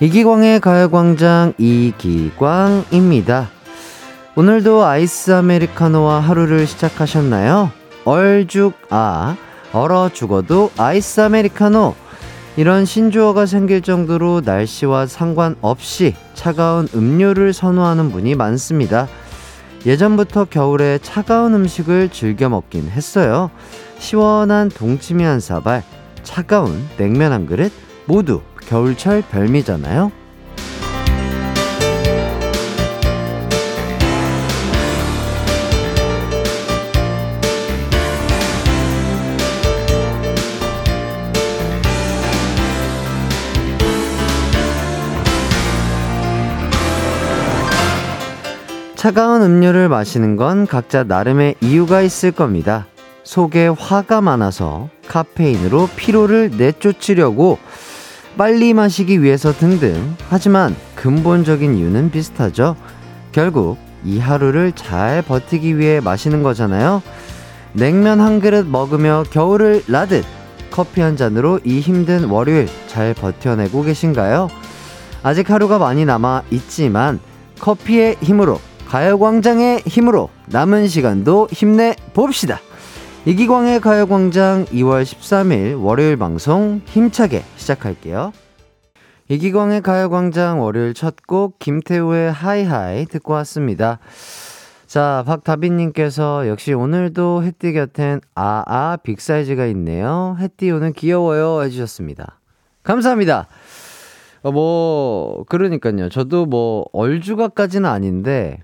이기광의 가요광장 이기광입니다. 오늘도 아이스 아메리카노와 하루를 시작하셨나요? 얼죽, 아, 얼어 죽어도 아이스 아메리카노. 이런 신조어가 생길 정도로 날씨와 상관없이 차가운 음료를 선호하는 분이 많습니다. 예전부터 겨울에 차가운 음식을 즐겨 먹긴 했어요. 시원한 동치미 한 사발, 차가운 냉면 한 그릇, 모두 겨울철 별미잖아요. 차가운 음료를 마시는 건 각자 나름의 이유가 있을 겁니다. 속에 화가 많아서 카페인으로 피로를 내쫓으려고 빨리 마시기 위해서 등등. 하지만 근본적인 이유는 비슷하죠. 결국 이 하루를 잘 버티기 위해 마시는 거잖아요. 냉면 한 그릇 먹으며 겨울을 나듯 커피 한 잔으로 이 힘든 월요일 잘 버텨내고 계신가요? 아직 하루가 많이 남아 있지만 커피의 힘으로 가요광장의 힘으로 남은 시간도 힘내 봅시다. 이기광의 가요광장 2월 13일 월요일 방송 힘차게 시작할게요. 이기광의 가요광장 월요일 첫 곡 김태우의 하이하이 듣고 왔습니다. 자, 박다빈님께서 역시 오늘도 햇띠 곁엔 아아 빅사이즈가 있네요. 햇띠 오늘 귀여워요 해주셨습니다. 감사합니다. 어, 뭐, 그러니까요. 저도 뭐, 얼주가까지는 아닌데,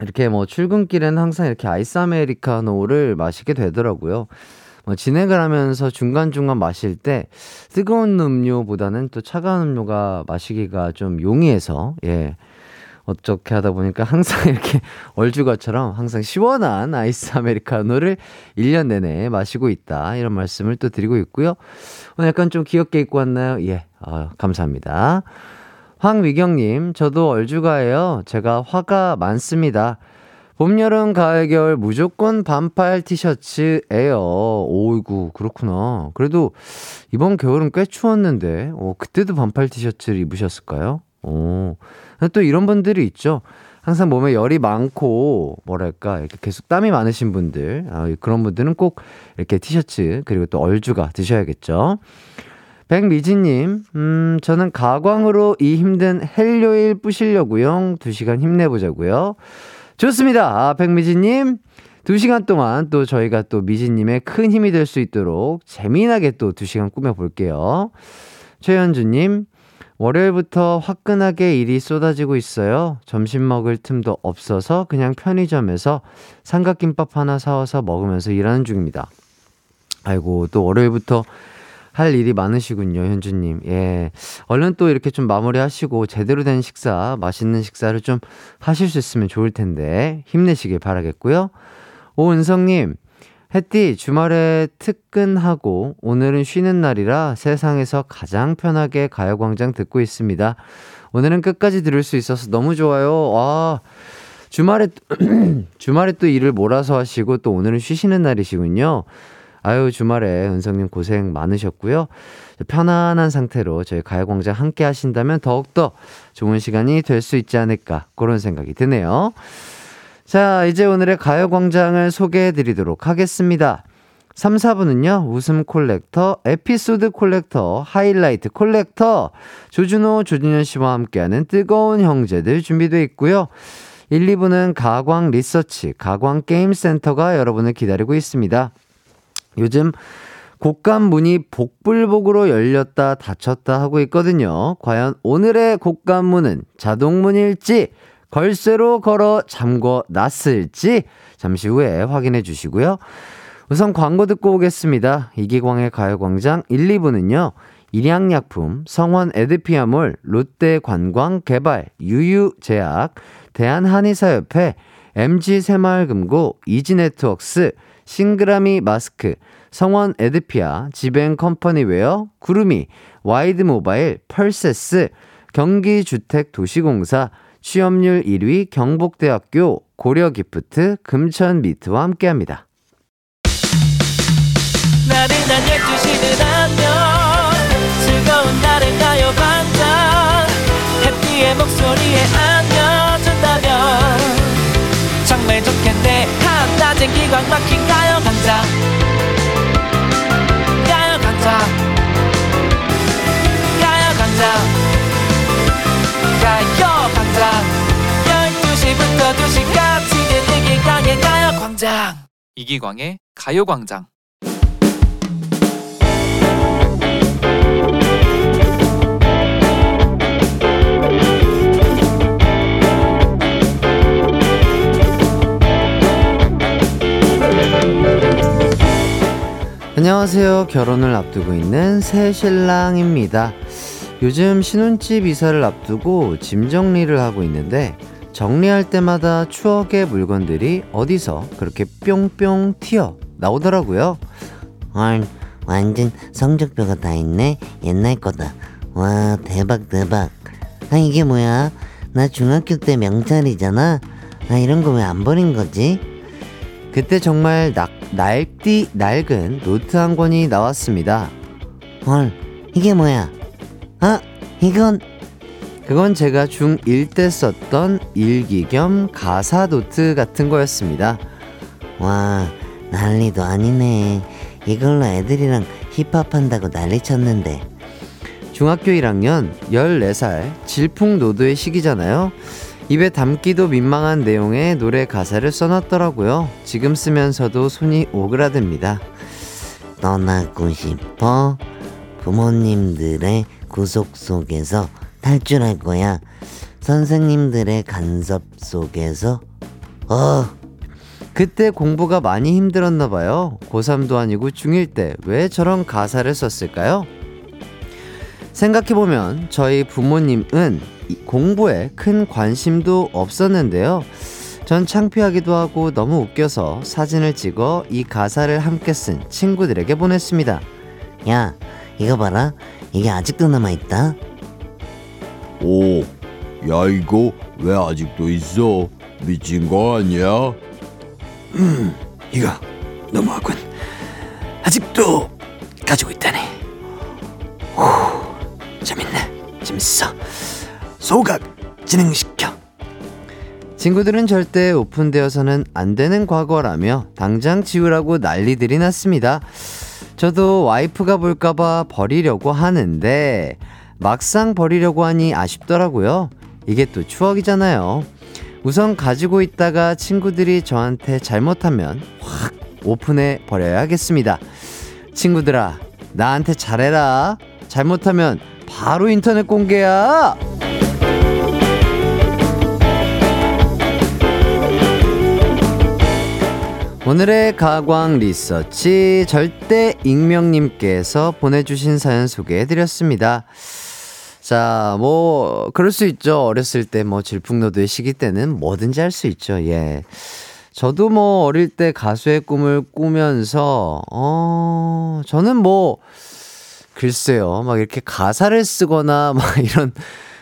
이렇게 뭐 출근길에는 항상 이렇게 아이스 아메리카노를 마시게 되더라고요. 뭐 진행을 하면서 중간중간 마실 때 뜨거운 음료보다는 또 차가운 음료가 마시기가 좀 용이해서, 예. 어떻게 하다 보니까 항상 이렇게 얼주가처럼 항상 시원한 아이스 아메리카노를 1년 내내 마시고 있다. 이런 말씀을 또 드리고 있고요. 오늘 약간 좀 귀엽게 입고 왔나요? 예. 아, 감사합니다. 황미경님, 저도 얼주가예요. 제가 화가 많습니다. 봄, 여름, 가을, 겨울 무조건 반팔 티셔츠예요. 오이구, 그렇구나. 그래도 이번 겨울은 꽤 추웠는데, 어, 그때도 반팔 티셔츠를 입으셨을까요? 오. 또 이런 분들이 있죠. 항상 몸에 열이 많고, 뭐랄까, 이렇게 계속 땀이 많으신 분들, 아, 그런 분들은 꼭 이렇게 티셔츠, 그리고 또 얼주가 드셔야겠죠. 백미진님, 음, 저는 가광으로 이 힘든 헬요일 뿌시려고요. 두 시간 힘내보자고요. 좋습니다. 아, 백미진님, 두 시간 동안 또 저희가 또 미진님의 큰 힘이 될 수 있도록 재미나게 또 두 시간 꾸며볼게요. 최현주님, 월요일부터 화끈하게 일이 쏟아지고 있어요. 점심 먹을 틈도 없어서 그냥 편의점에서 삼각김밥 하나 사와서 먹으면서 일하는 중입니다. 아이고, 또 월요일부터 할 일이 많으시군요, 현주님. 예. 얼른 또 이렇게 좀 마무리 하시고, 제대로 된 식사, 맛있는 식사를 좀 하실 수 있으면 좋을 텐데, 힘내시길 바라겠고요. 오은성님, 햇띠, 주말에 특근하고, 오늘은 쉬는 날이라 세상에서 가장 편하게 가요광장 듣고 있습니다. 오늘은 끝까지 들을 수 있어서 너무 좋아요. 아, 주말에, 주말에 또 일을 몰아서 하시고, 또 오늘은 쉬시는 날이시군요. 아유, 주말에 은성님 고생 많으셨고요. 편안한 상태로 저희 가요광장 함께 하신다면 더욱더 좋은 시간이 될 수 있지 않을까, 그런 생각이 드네요. 자, 이제 오늘의 가요광장을 소개해 드리도록 하겠습니다. 3, 4분은요, 웃음 콜렉터, 에피소드 콜렉터, 하이라이트 콜렉터, 조준호, 조준현 씨와 함께하는 뜨거운 형제들 준비되어 있고요. 1, 2부는 가광 리서치, 가광 게임센터가 여러분을 기다리고 있습니다. 요즘 곡감 문이 복불복으로 열렸다 닫혔다 하고 있거든요. 과연 오늘의 곡감 문은 자동문일지 걸쇠로 걸어 잠궈 놨을지 잠시 후에 확인해 주시고요. 우선 광고 듣고 오겠습니다. 이기광의 가요광장 1, 2부는요. 일양약품, 성원 애드피아몰, 롯데관광 개발, 유유제약, 대한한의사협회, MG새마을금고, 이지네트웍스, 싱그라미 마스크, 성원 애드피아, 지벤 컴퍼니웨어, 구름이, 와이드 모바일, 펄세스, 경기주택도시공사, 취업률 1위 경북대학교 고려기프트, 금천미트와 함께합니다. 나른한 12시는 안녕. 즐거운 날을 가요 반짝 목소리에 안겨 한낮엔 기광 막힌 가요광장 가요광장 가요광장 가요광장 12시부터 2시까지 이기광의 가요 광장. 이기광의 가요 광장 안녕하세요. 결혼을 앞두고 있는 새 신랑입니다. 요즘 신혼집 이사를 앞두고 짐 정리를 하고 있는데 정리할 때마다 추억의 물건들이 어디서 그렇게 뿅뿅 튀어 나오더라고요. 헐, 완전 성적표가 다 있네. 옛날 거다. 와, 대박, 대박. 아, 이게 뭐야? 나 중학교 때 명찰이잖아. 아, 이런 거 왜 안 버린 거지? 그때 정말 낙, 낡디 낡은 노트 한 권이 나왔습니다. 헐, 이게 뭐야? 아, 이건 그건 제가 중1 때 썼던 일기 겸 가사 노트 같은 거였습니다. 와, 난리도 아니네. 이걸로 애들이랑 힙합 한다고 난리 쳤는데. 중학교 1학년 14살 질풍노도의 시기잖아요. 입에 담기도 민망한 내용의 노래 가사를 써놨더라고요. 지금 쓰면서도 손이 오그라듭니다. 떠나고 싶어. 부모님들의 구속 속에서 탈출할 거야. 선생님들의 간섭 속에서. 어, 그때 공부가 많이 힘들었나 봐요. 고3도 아니고 중1 때 왜 저런 가사를 썼을까요? 생각해 보면 저희 부모님은 이 공부에 큰 관심도 없었는데요. 전 창피하기도 하고 너무 웃겨서 사진을 찍어 이 가사를 함께 쓴 친구들에게 보냈습니다. 야, 이거 봐라. 이게 아직도 남아있다. 오, 야 이거 왜 아직도 있어? 미친 거 아니야? 이거 너무하군. 아직도 가지고 있다니. 후, 재밌네. 재밌어. 소각 진행시켜. 친구들은 절대 오픈되어서는 안 되는 과거라며 당장 지우라고 난리들이 났습니다. 저도 와이프가 볼까봐 버리려고 하는데 막상 버리려고 하니 아쉽더라고요. 이게 또 추억이잖아요. 우선 가지고 있다가 친구들이 저한테 잘못하면 확 오픈해 버려야겠습니다. 친구들아, 나한테 잘해라. 잘못하면 바로 인터넷 공개야. 오늘의 가광 리서치 절대 익명님께서 보내주신 사연 소개해드렸습니다. 자, 뭐, 그럴 수 있죠. 어렸을 때 뭐 질풍노도의 시기 때는 뭐든지 할 수 있죠. 예. 저도 뭐 어릴 때 가수의 꿈을 꾸면서, 어, 저는 뭐, 글쎄요. 막 이렇게 가사를 쓰거나 막 이런,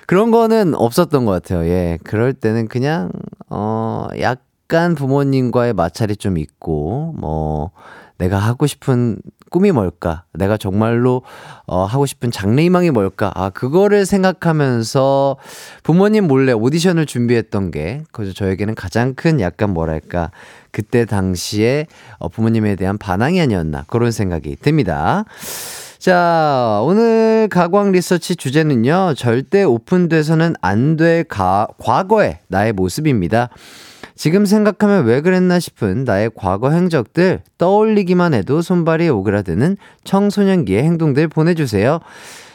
그런 거는 없었던 것 같아요. 예. 그럴 때는 그냥, 어, 약 간 부모님과의 마찰이 좀 있고, 뭐, 내가 하고 싶은 꿈이 뭘까? 내가 정말로 어, 하고 싶은 장래희망이 뭘까? 아, 그거를 생각하면서 부모님 몰래 오디션을 준비했던 게 그저 저에게는 가장 큰 약간 뭐랄까 그때 당시에 어, 부모님에 대한 반항이 아니었나 그런 생각이 듭니다. 자, 오늘 가광 리서치 주제는요. 절대 오픈돼서는 안 될 과거의 나의 모습입니다. 지금 생각하면 왜 그랬나 싶은 나의 과거 행적들 떠올리기만 해도 손발이 오그라드는 청소년기의 행동들 보내주세요.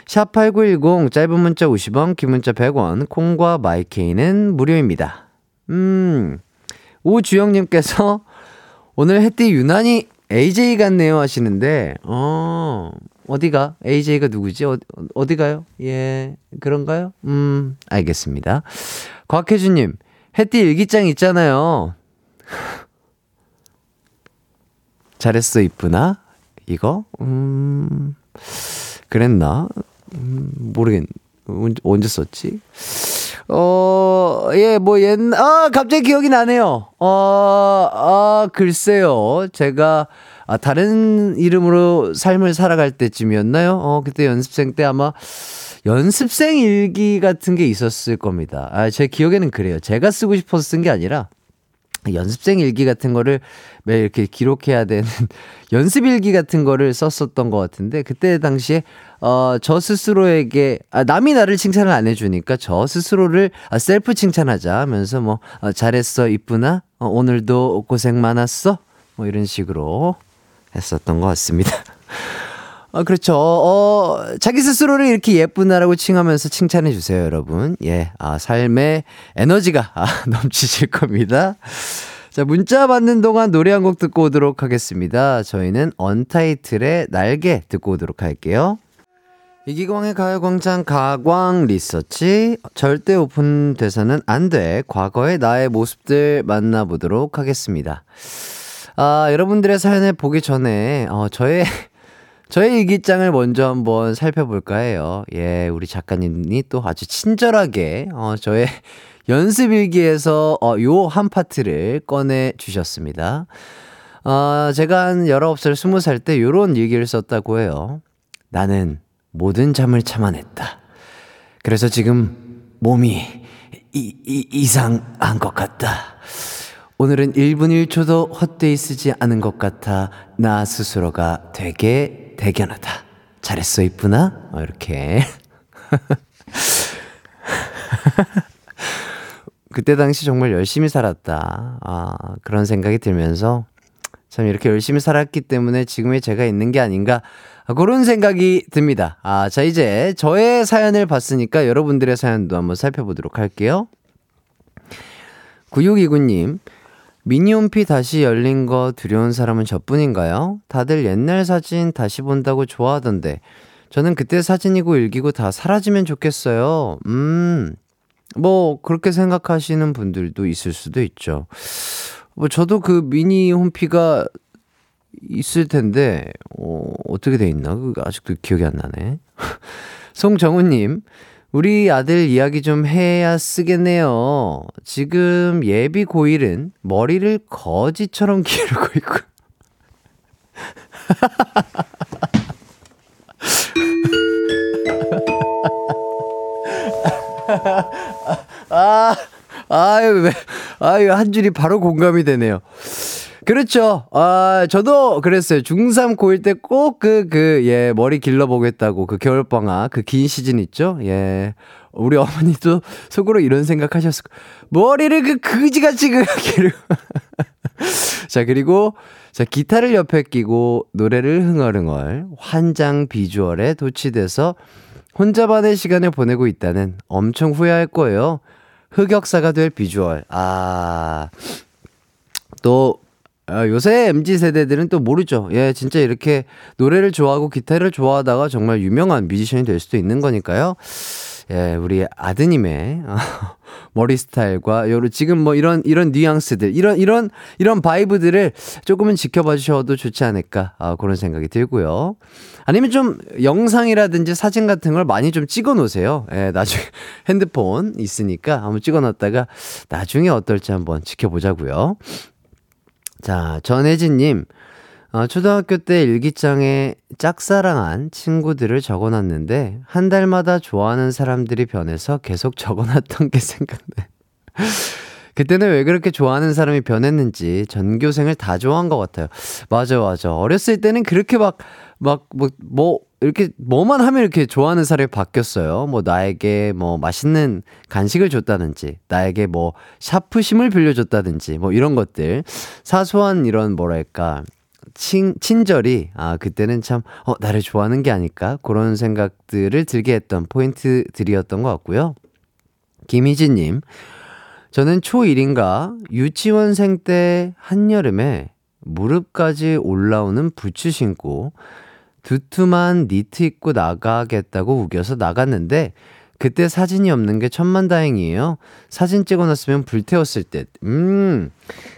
샵8910 짧은 문자 50원, 긴 문자 100원, 콩과 마이케이는 무료입니다. 음, 오주영님께서 오늘 햇띠 유난히 AJ 같네요 하시는데, 어, 어디가? AJ가 누구지? 어, 어디가요? 예, 그런가요? 음, 알겠습니다. 곽혜주님, 햇띠 일기장 있잖아요. 잘했어, 이쁘나? 이거? 음, 그랬나? 음, 모르겠, 언제 썼지? 어, 예, 뭐, 옛날, 아, 갑자기 기억이 나네요. 어, 아, 글쎄요. 제가, 아, 다른 이름으로 삶을 살아갈 때쯤이었나요? 어, 그때 연습생 때 아마 연습생 일기 같은 게 있었을 겁니다. 아, 제 기억에는 그래요. 제가 쓰고 싶어서 쓴 게 아니라 연습생 일기 같은 거를 매일 이렇게 기록해야 되는 연습 일기 같은 거를 썼었던 것 같은데 그때 당시에 어, 저 스스로에게 아, 남이 나를 칭찬을 안 해주니까 저 스스로를 아, 셀프 칭찬하자 하면서 뭐 어, 잘했어 이쁘나 어, 오늘도 고생 많았어 뭐 이런 식으로 했었던 것 같습니다. 아, 그렇죠. 어, 자기 스스로를 이렇게 예쁘나라고 칭하면서 칭찬해 주세요, 여러분. 예, 아, 삶의 에너지가 아, 넘치실 겁니다. 자, 문자 받는 동안 노래 한 곡 듣고 오도록 하겠습니다. 저희는 언타이틀의 날개 듣고 오도록 할게요. 이기광의 가요광장 가광 리서치 절대 오픈돼서는 안 돼. 과거의 나의 모습들 만나보도록 하겠습니다. 아, 여러분들의 사연을 보기 전에, 어, 저의 저의 일기장을 먼저 한번 살펴볼까 해요. 예, 우리 작가님이 또 아주 친절하게, 어, 저의 연습 일기에서, 어, 요 한 파트를 꺼내 주셨습니다. 어, 제가 한 19살, 20살 때 요런 일기를 썼다고 해요. 나는 모든 잠을 참아냈다. 그래서 지금 몸이 이, 이, 이상한 것 같다. 오늘은 1분 1초도 헛되이 쓰지 않은 것 같아 나 스스로가 되게 대견하다. 잘했어, 이쁘나? 어, 이렇게. 그때 당시 정말 열심히 살았다. 아, 그런 생각이 들면서 참 이렇게 열심히 살았기 때문에 지금의 제가 있는 게 아닌가. 아, 그런 생각이 듭니다. 아, 자, 이제 저의 사연을 봤으니까 여러분들의 사연도 한번 살펴보도록 할게요. 9629님, 미니홈피 다시 열린 거 두려운 사람은 저뿐인가요? 다들 옛날 사진 다시 본다고 좋아하던데 저는 그때 사진이고 일기고 다 사라지면 좋겠어요. 음, 뭐 그렇게 생각하시는 분들도 있을 수도 있죠. 뭐 저도 그 미니 홈피가 있을 텐데 어, 어떻게 돼 있나? 그 아직도 기억이 안 나네. 송정우님, 우리 아들 이야기 좀 해야 쓰겠네요. 지금 예비 고1은 머리를 거지처럼 기르고 있고. 아, 아유, 왜, 아유, 한 줄이 바로 공감이 되네요. 그렇죠. 아, 저도 그랬어요. 중3 고1 때 꼭 그, 그, 예, 머리 길러보겠다고 그 겨울방학 그 긴 시즌 있죠? 예. 우리 어머니도 속으로 이런 생각 하셨을 거 머리를 그 그지같이 그. 자, 그리고, 자, 기타를 옆에 끼고 노래를 흥얼흥얼 환장 비주얼에 도취돼서 혼자만의 시간을 보내고 있다는 엄청 후회할 거예요. 흑역사가 될 비주얼. 아, 또, 아, 요새 MZ 세대들은 또 모르죠. 예, 진짜 이렇게 노래를 좋아하고 기타를 좋아하다가 정말 유명한 뮤지션이 될 수도 있는 거니까요. 예, 우리 아드님의 머리 스타일과 요로 지금 뭐 이런 이런 뉘앙스들, 이런 이런 이런 바이브들을 조금은 지켜봐 주셔도 좋지 않을까 아, 그런 생각이 들고요. 아니면 좀 영상이라든지 사진 같은 걸 많이 좀 찍어 놓으세요. 예, 나중에 핸드폰 있으니까 한번 찍어 놨다가 나중에 어떨지 한번 지켜보자고요. 자, 전혜진님. 어, 초등학교 때 일기장에 짝사랑한 친구들을 적어놨는데, 한 달마다 좋아하는 사람들이 변해서 계속 적어놨던 게 생각나. 그때는 왜 그렇게 좋아하는 사람이 변했는지 전교생을 다 좋아한 것 같아요. 맞아, 맞아. 어렸을 때는 그렇게 막, 막, 뭐, 뭐, 이렇게 뭐만 하면 이렇게 좋아하는 사람이 바뀌었어요. 뭐 나에게 뭐 맛있는 간식을 줬다든지, 나에게 뭐 샤프심을 빌려줬다든지, 뭐 이런 것들. 사소한 이런 뭐랄까, 친, 친절이, 아, 그때는 참, 어, 나를 좋아하는 게 아닐까? 그런 생각들을 들게 했던 포인트들이었던 것 같고요. 김희진님, 저는 초1인가 유치원생 때 한여름에 무릎까지 올라오는 부츠 신고 두툼한 니트 입고 나가겠다고 우겨서 나갔는데 그때 사진이 없는 게 천만 다행이에요. 사진 찍어놨으면 불태웠을 듯. 음.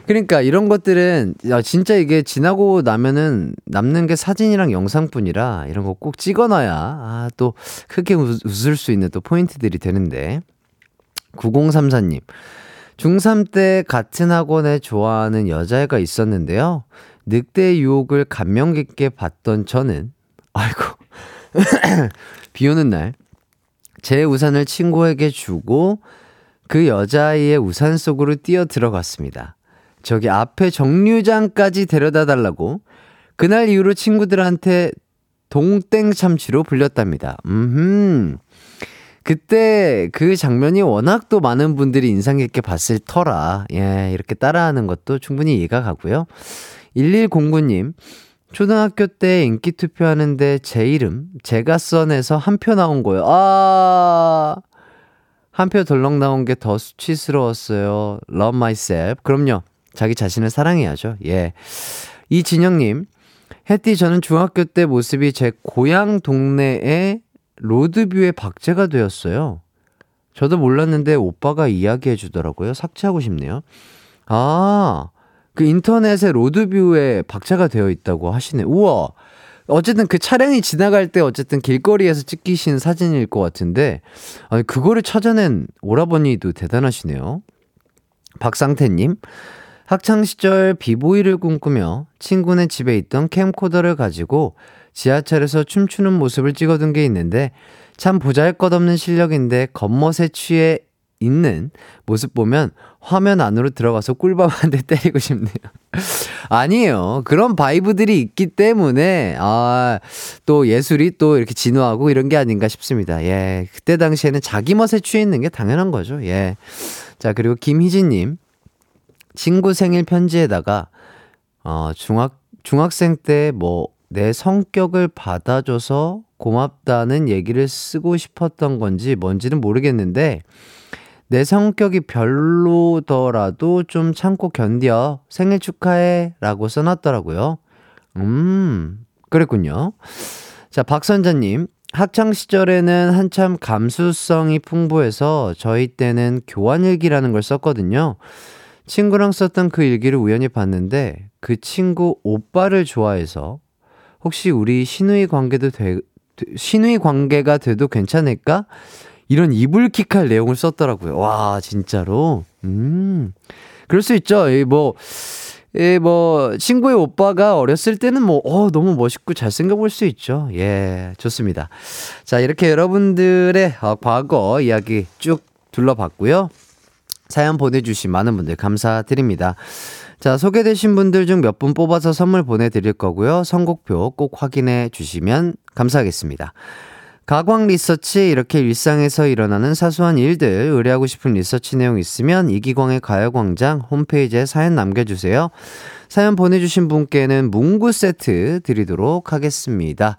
그러니까 이런 것들은 진짜 이게 지나고 나면은 남는 게 사진이랑 영상뿐이라 이런 거 꼭 찍어놔야 아, 또 크게 웃을 수 있는 또 포인트들이 되는데. 9034님. 중3 때 같은 학원에 좋아하는 여자애가 있었는데요. 늑대 유혹을 감명 깊게 봤던 저는 아이고. 비 오는 날 제 우산을 친구에게 주고 그 여자아이의 우산 속으로 뛰어 들어갔습니다. 저기 앞에 정류장까지 데려다 달라고 그날 이후로 친구들한테 동땡 참치로 불렸답니다. 음. 그때 그 장면이 워낙 또 많은 분들이 인상 깊게 봤을 터라, 예, 이렇게 따라하는 것도 충분히 이해가 가고요. 1109님, 초등학교 때 인기 투표하는데 제 이름, 제가 써내서 한 표 나온 거예요. 아, 한 표 덜렁 나온 게 더 수치스러웠어요. Love myself. 그럼요. 자기 자신을 사랑해야죠. 예. 이진영님, 혜띠 저는 중학교 때 모습이 제 고향 동네에 로드뷰의 박제가 되었어요. 저도 몰랐는데 오빠가 이야기해 주더라고요. 삭제하고 싶네요. 아, 그 인터넷에 로드뷰에 박제가 되어 있다고 하시네. 우와. 어쨌든 그 차량이 지나갈 때 어쨌든 길거리에서 찍히신 사진일 것 같은데, 아니, 그거를 찾아낸 오라버니도 대단하시네요. 박상태님, 학창시절 비보이를 꿈꾸며 친구네 집에 있던 캠코더를 가지고 지하철에서 춤추는 모습을 찍어둔 게 있는데 참 보잘 것 없는 실력인데 겉멋에 취해 있는 모습 보면 화면 안으로 들어가서 꿀밤 한 대 때리고 싶네요. 아니에요. 그런 바이브들이 있기 때문에, 아, 또 예술이 또 이렇게 진화하고 이런 게 아닌가 싶습니다. 예. 그때 당시에는 자기 멋에 취해 있는 게 당연한 거죠. 예. 자, 그리고 김희진님. 친구 생일 편지에다가, 어, 중학, 중학생 때 뭐, 내 성격을 받아줘서 고맙다는 얘기를 쓰고 싶었던 건지 뭔지는 모르겠는데, 내 성격이 별로더라도 좀 참고 견뎌. 생일 축하해. 라고 써놨더라고요. 음, 그랬군요. 자, 박선자님. 학창시절에는 한참 감수성이 풍부해서 저희 때는 교환일기라는 걸 썼거든요. 친구랑 썼던 그 일기를 우연히 봤는데 그 친구 오빠를 좋아해서 혹시 우리 신우이 관계도 돼, 신우이 관계가 돼도 괜찮을까? 이런 이불킥할 내용을 썼더라고요. 와, 진짜로. 음. 그럴 수 있죠. 이 뭐, 예, 뭐, 친구의 오빠가 어렸을 때는 뭐, 어, 너무 멋있고 잘생겨 볼 수 있죠. 예, 좋습니다. 자, 이렇게 여러분들의 어, 과거 이야기 쭉 둘러봤고요. 사연 보내주신 많은 분들 감사드립니다. 자, 소개되신 분들 중 몇 분 뽑아서 선물 보내드릴 거고요. 선곡표 꼭 확인해 주시면 감사하겠습니다. 가광 리서치 이렇게 일상에서 일어나는 사소한 일들 의뢰하고 싶은 리서치 내용 있으면 이기광의 가요광장 홈페이지에 사연 남겨주세요. 사연 보내주신 분께는 문구 세트 드리도록 하겠습니다.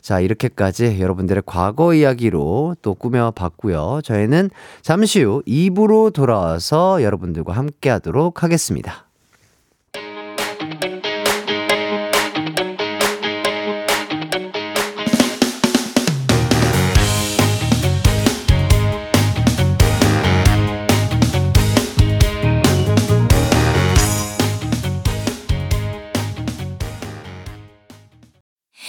자 이렇게까지 여러분들의 과거 이야기로 또 꾸며봤고요. 저희는 잠시 후 2부로 돌아와서 여러분들과 함께 하도록 하겠습니다.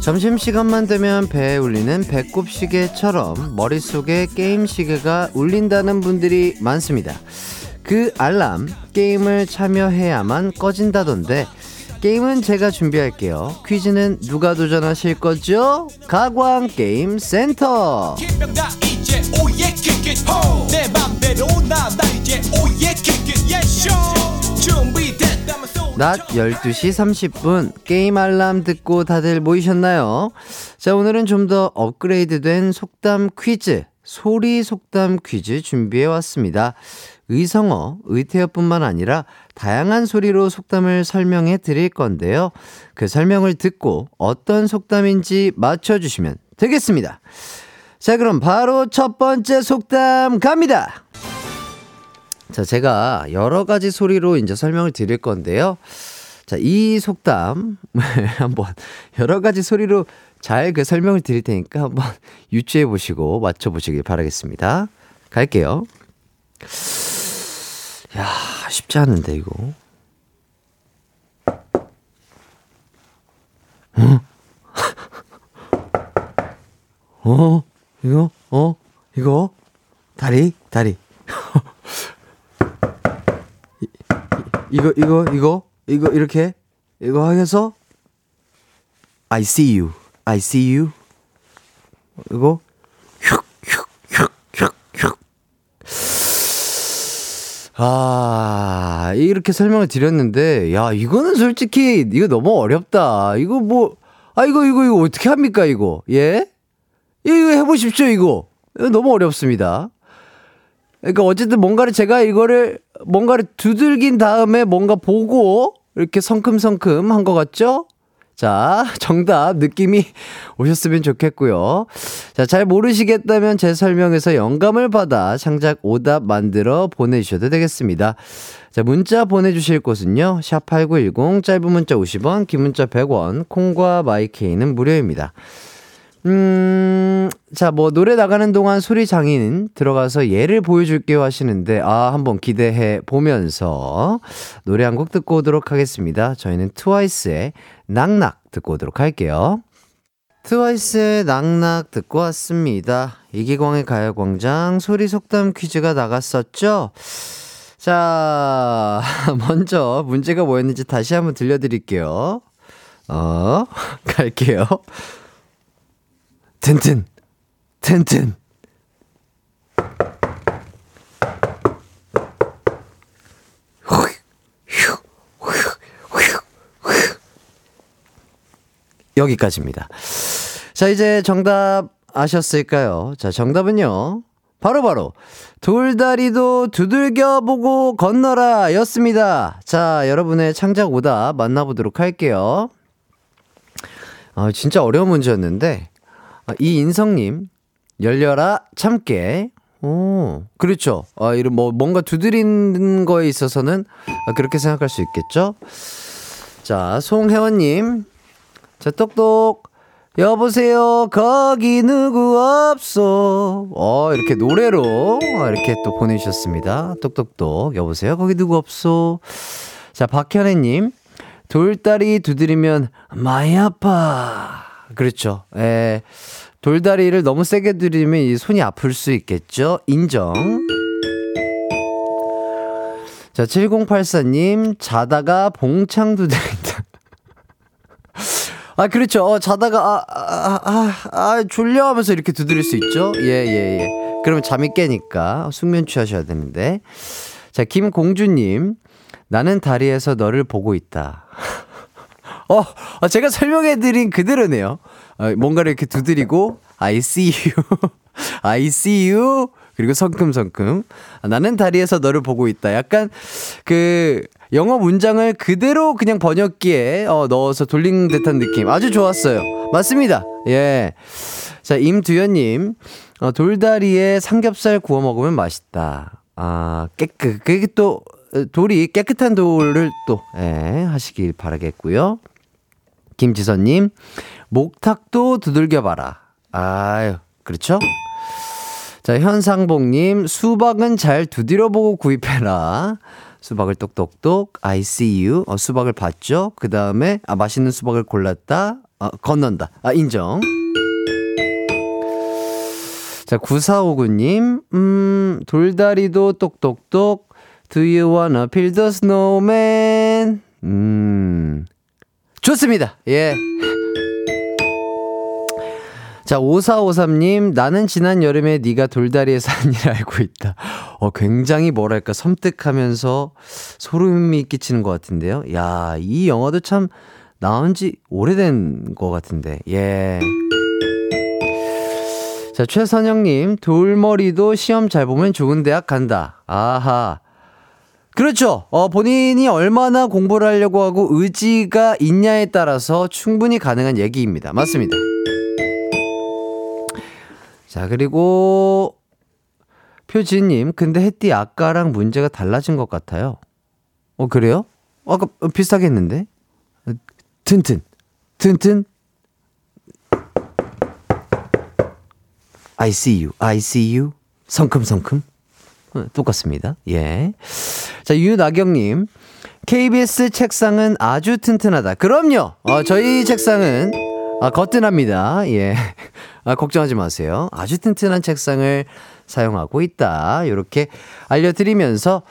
점심시간만 되면 배에 울리는 배꼽 시계처럼 머릿속에 게임 시계가 울린다는 분들이 많습니다. 그 알람, 게임을 참여해야만 꺼진다던데, 게임은 제가 준비할게요. 퀴즈는 누가 도전하실 거죠? 가광 게임 센터! 낮 12시 30분 게임 알람 듣고 다들 모이셨나요? 자, 오늘은 좀 더 업그레이드 된 속담 퀴즈, 소리 속담 퀴즈 준비해 왔습니다. 의성어, 의태어뿐만 아니라 다양한 소리로 속담을 설명해 드릴 건데요. 그 설명을 듣고 어떤 속담인지 맞춰 주시면 되겠습니다. 자, 그럼 바로 첫 번째 속담 갑니다. 자, 제가 여러 가지 소리로 이제 설명을 드릴 건데요. 자, 이 속담 한번 여러 가지 소리로 잘 그 설명을 드릴 테니까 한번 유추해 보시고 맞춰 보시길 바라겠습니다. 갈게요. 야, 쉽지 않은데 이거. 어? 어? 이거? 어? 이거? 다리? 다리. 이, 이- 이거 이거 이거 이거 이렇게 이거 해서 I see you. I see you. 이거 아, 이렇게 설명을 드렸는데, 야, 이거는 솔직히, 이거 너무 어렵다. 이거 뭐, 아, 이거, 이거, 이거 어떻게 합니까, 이거? 예? 이거 해보십시오, 이거. 이거 너무 어렵습니다. 그러니까 어쨌든 뭔가를 제가 이거를, 뭔가를 두들긴 다음에 뭔가 보고, 이렇게 성큼성큼 한 것 같죠? 자, 정답 느낌이 오셨으면 좋겠고요. 자, 잘 모르시겠다면 제 설명에서 영감을 받아 창작 오답 만들어 보내주셔도 되겠습니다. 자, 문자 보내주실 곳은요. 샵8910 짧은 문자 50원, 긴 문자 100원, 콩과 마이케이는 무료입니다. 음, 자, 뭐, 노래 나가는 동안 소리 장인 들어가서 예를 보여줄게요 하시는데, 아, 한번 기대해 보면서 노래 한 곡 듣고 오도록 하겠습니다. 저희는 트와이스의 낙낙 듣고 오도록 할게요. 트와이스의 낙낙 듣고 왔습니다. 이기광의 가요광장 소리 속담 퀴즈가 나갔었죠? 자, 먼저 문제가 뭐였는지 다시 한번 들려드릴게요. 어, 갈게요. 튼튼, 튼튼. 여기까지입니다. 자, 이제 정답 아셨을까요? 자, 정답은요. 바로바로 돌다리도 두들겨 보고 건너라 였습니다. 자, 여러분의 창작 오답 만나보도록 할게요. 아, 진짜 어려운 문제였는데 아, 이인성님 열려라 참깨. 오 그렇죠. 아 이런 뭐 뭔가 두드리는 거에 있어서는 아, 그렇게 생각할 수 있겠죠? 자 송혜원님. 자 똑똑. 여보세요 거기 누구 없소 어 이렇게 노래로 어, 이렇게 또 보내주셨습니다. 똑똑똑. 여보세요 거기 누구 없소 자 박현애님. 돌다리 두드리면 많이 아파 그렇죠 예 돌다리를 너무 세게 두드리면 이 손이 아플 수 있겠죠 인정 자 7084님 자다가 봉창 두드린다 아, 그렇죠. 어, 자다가, 아, 아, 아, 아, 졸려 하면서 이렇게 두드릴 수 있죠? 예, 예, 예. 그러면 잠이 깨니까 숙면 취하셔야 되는데. 자, 김공주님. 나는 다리에서 너를 보고 있다. 어, 어, 제가 설명해드린 그대로네요. 어, 뭔가를 이렇게 두드리고, I see you. I see you. 그리고 성큼성큼. 아, 나는 다리에서 너를 보고 있다. 약간, 그, 영어 문장을 그대로 그냥 번역기에 어, 넣어서 돌린 듯한 느낌. 아주 좋았어요. 맞습니다. 예. 자, 임두현님. 어, 돌다리에 삼겹살 구워 먹으면 맛있다. 아, 깨끗, 그게 또, 어, 돌이 깨끗한 돌을 또, 예, 하시길 바라겠고요. 김지선님, 목탁도 두들겨봐라. 아유, 그렇죠? 자, 현상복님, 수박은 잘 두드려보고 구입해라. 수박을 똑똑똑, I see you. 어, 수박을 봤죠? 그 다음에, 아, 맛있는 수박을 골랐다. 아, 건넌다. 아, 인정. 자, 9459님, 음, 돌다리도 똑똑똑, do you wanna build a snowman? 음, 좋습니다. 예. 자, 5453님, 나는 지난 여름에 네가 돌다리에 산 일 알고 있다. 어, 굉장히 뭐랄까, 섬뜩하면서 소름이 끼치는 것 같은데요. 야, 이 영화도 참 나온 지 오래된 것 같은데, 예. 자, 최선영님, 돌머리도 시험 잘 보면 좋은 대학 간다. 아하. 그렇죠. 어, 본인이 얼마나 공부를 하려고 하고 의지가 있냐에 따라서 충분히 가능한 얘기입니다. 맞습니다. 자, 그리고 표지님, 근데 햇띠 아까랑 문제가 달라진 것 같아요. 어, 그래요? 아까 비슷하게 했는데? 어, 튼튼, 튼튼. I see you, I see you. 성큼성큼. 어, 똑같습니다. 예. 자, 유나경님. KBS 책상은 아주 튼튼하다. 그럼요. 어, 저희 책상은 아, 거뜬합니다. 예. 아, 걱정하지 마세요. 아주 튼튼한 책상을 사용하고 있다. 이렇게 알려드리면서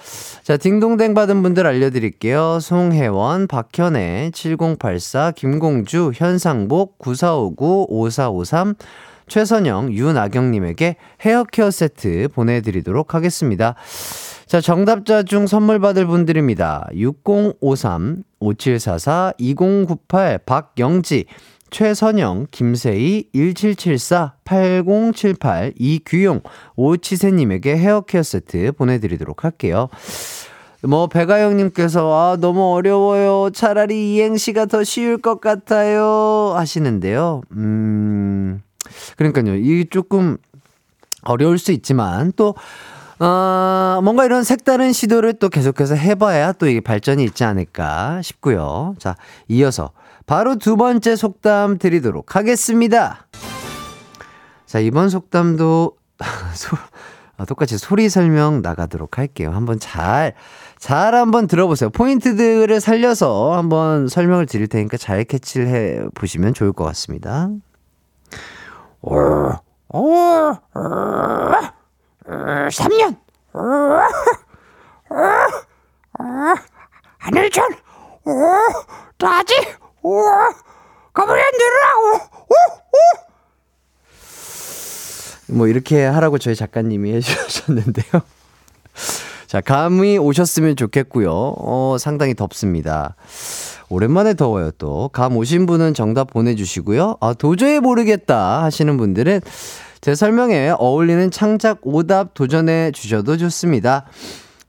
자, 딩동댕 받은 분들 알려드릴게요. 송혜원, 박현애, 7084, 김공주, 현상복, 9459, 5453, 최선영, 윤아경님에게 헤어케어 세트 보내드리도록 하겠습니다. 자, 정답자 중 선물 받을 분들입니다. 6053, 5744, 2098, 박영지, 최선영, 김세희, 1774, 8078, 이규용, 오치세님에게 헤어케어 세트 보내드리도록 할게요. 뭐, 배가영님께서, 아, 너무 어려워요. 차라리 이행시가 더 쉬울 것 같아요. 하시는데요. 음, 그러니까요. 이 조금 어려울 수 있지만, 또, 어, 뭔가 이런 색다른 시도를 또 계속해서 해봐야 또 이게 발전이 있지 않을까 싶고요. 자, 이어서 바로 두 번째 속담 드리도록 하겠습니다. 자, 이번 속담도 소, 아, 똑같이 소리 설명 나가도록 할게요. 한번 잘, 잘 한번 들어보세요. 포인트들을 살려서 한번 설명을 드릴 테니까 잘 캐치를 해 보시면 좋을 것 같습니다. 어, 어, 어. 3년. 하늘천. 가버리 안 되라. 뭐 이렇게 하라고 저희 작가님이 해주셨는데요. 자, 감이 오셨으면 좋겠고요. 어, 상당히 덥습니다. 오랜만에 더워요, 또. 감 오신 분은 정답 보내주시고요. 아, 도저히 모르겠다 하시는 분들은 제 설명에 어울리는 창작 오답 도전해 주셔도 좋습니다.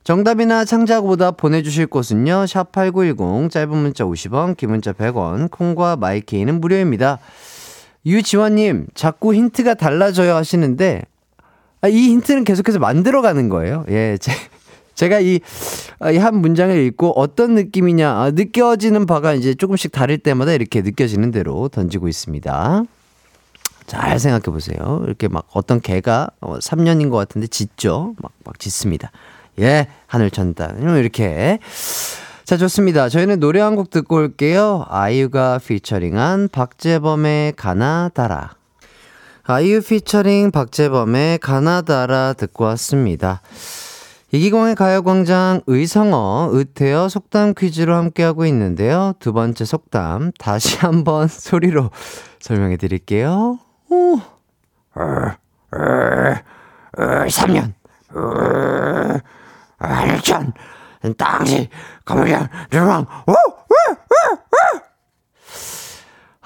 정답이나 창작 오답 보내주실 곳은요. 샵 8910 짧은 문자 50원 긴 문자 100원 콩과 마이케이는 무료입니다. 유지원님 자꾸 힌트가 달라져요 하시는데 아, 이 힌트는 계속해서 만들어가는 거예요. 예, 제, 제가 이, 이한 문장을 읽고 어떤 느낌이냐, 아, 느껴지는 바가 이제 조금씩 다를 때마다 이렇게 느껴지는 대로 던지고 있습니다. 잘 생각해 보세요. 이렇게 막 어떤 개가 어, 3년인 것 같은데 짖죠? 막, 막 짖습니다. 예, 하늘 천다. 이렇게. 자, 좋습니다. 저희는 노래 한 곡 듣고 올게요. 아이유가 피처링한 박재범의 가나다라. 아이유 피처링 박재범의 가나다라 듣고 왔습니다. 이기광의 가요광장 의성어, 의태어 속담 퀴즈로 함께하고 있는데요. 두 번째 속담 다시 한번 소리로 설명해 드릴게요. 오, 어, 어, 어, 3년, 어, 알천, 땅시, 가버려, 주방, 오, 오, 오, 오.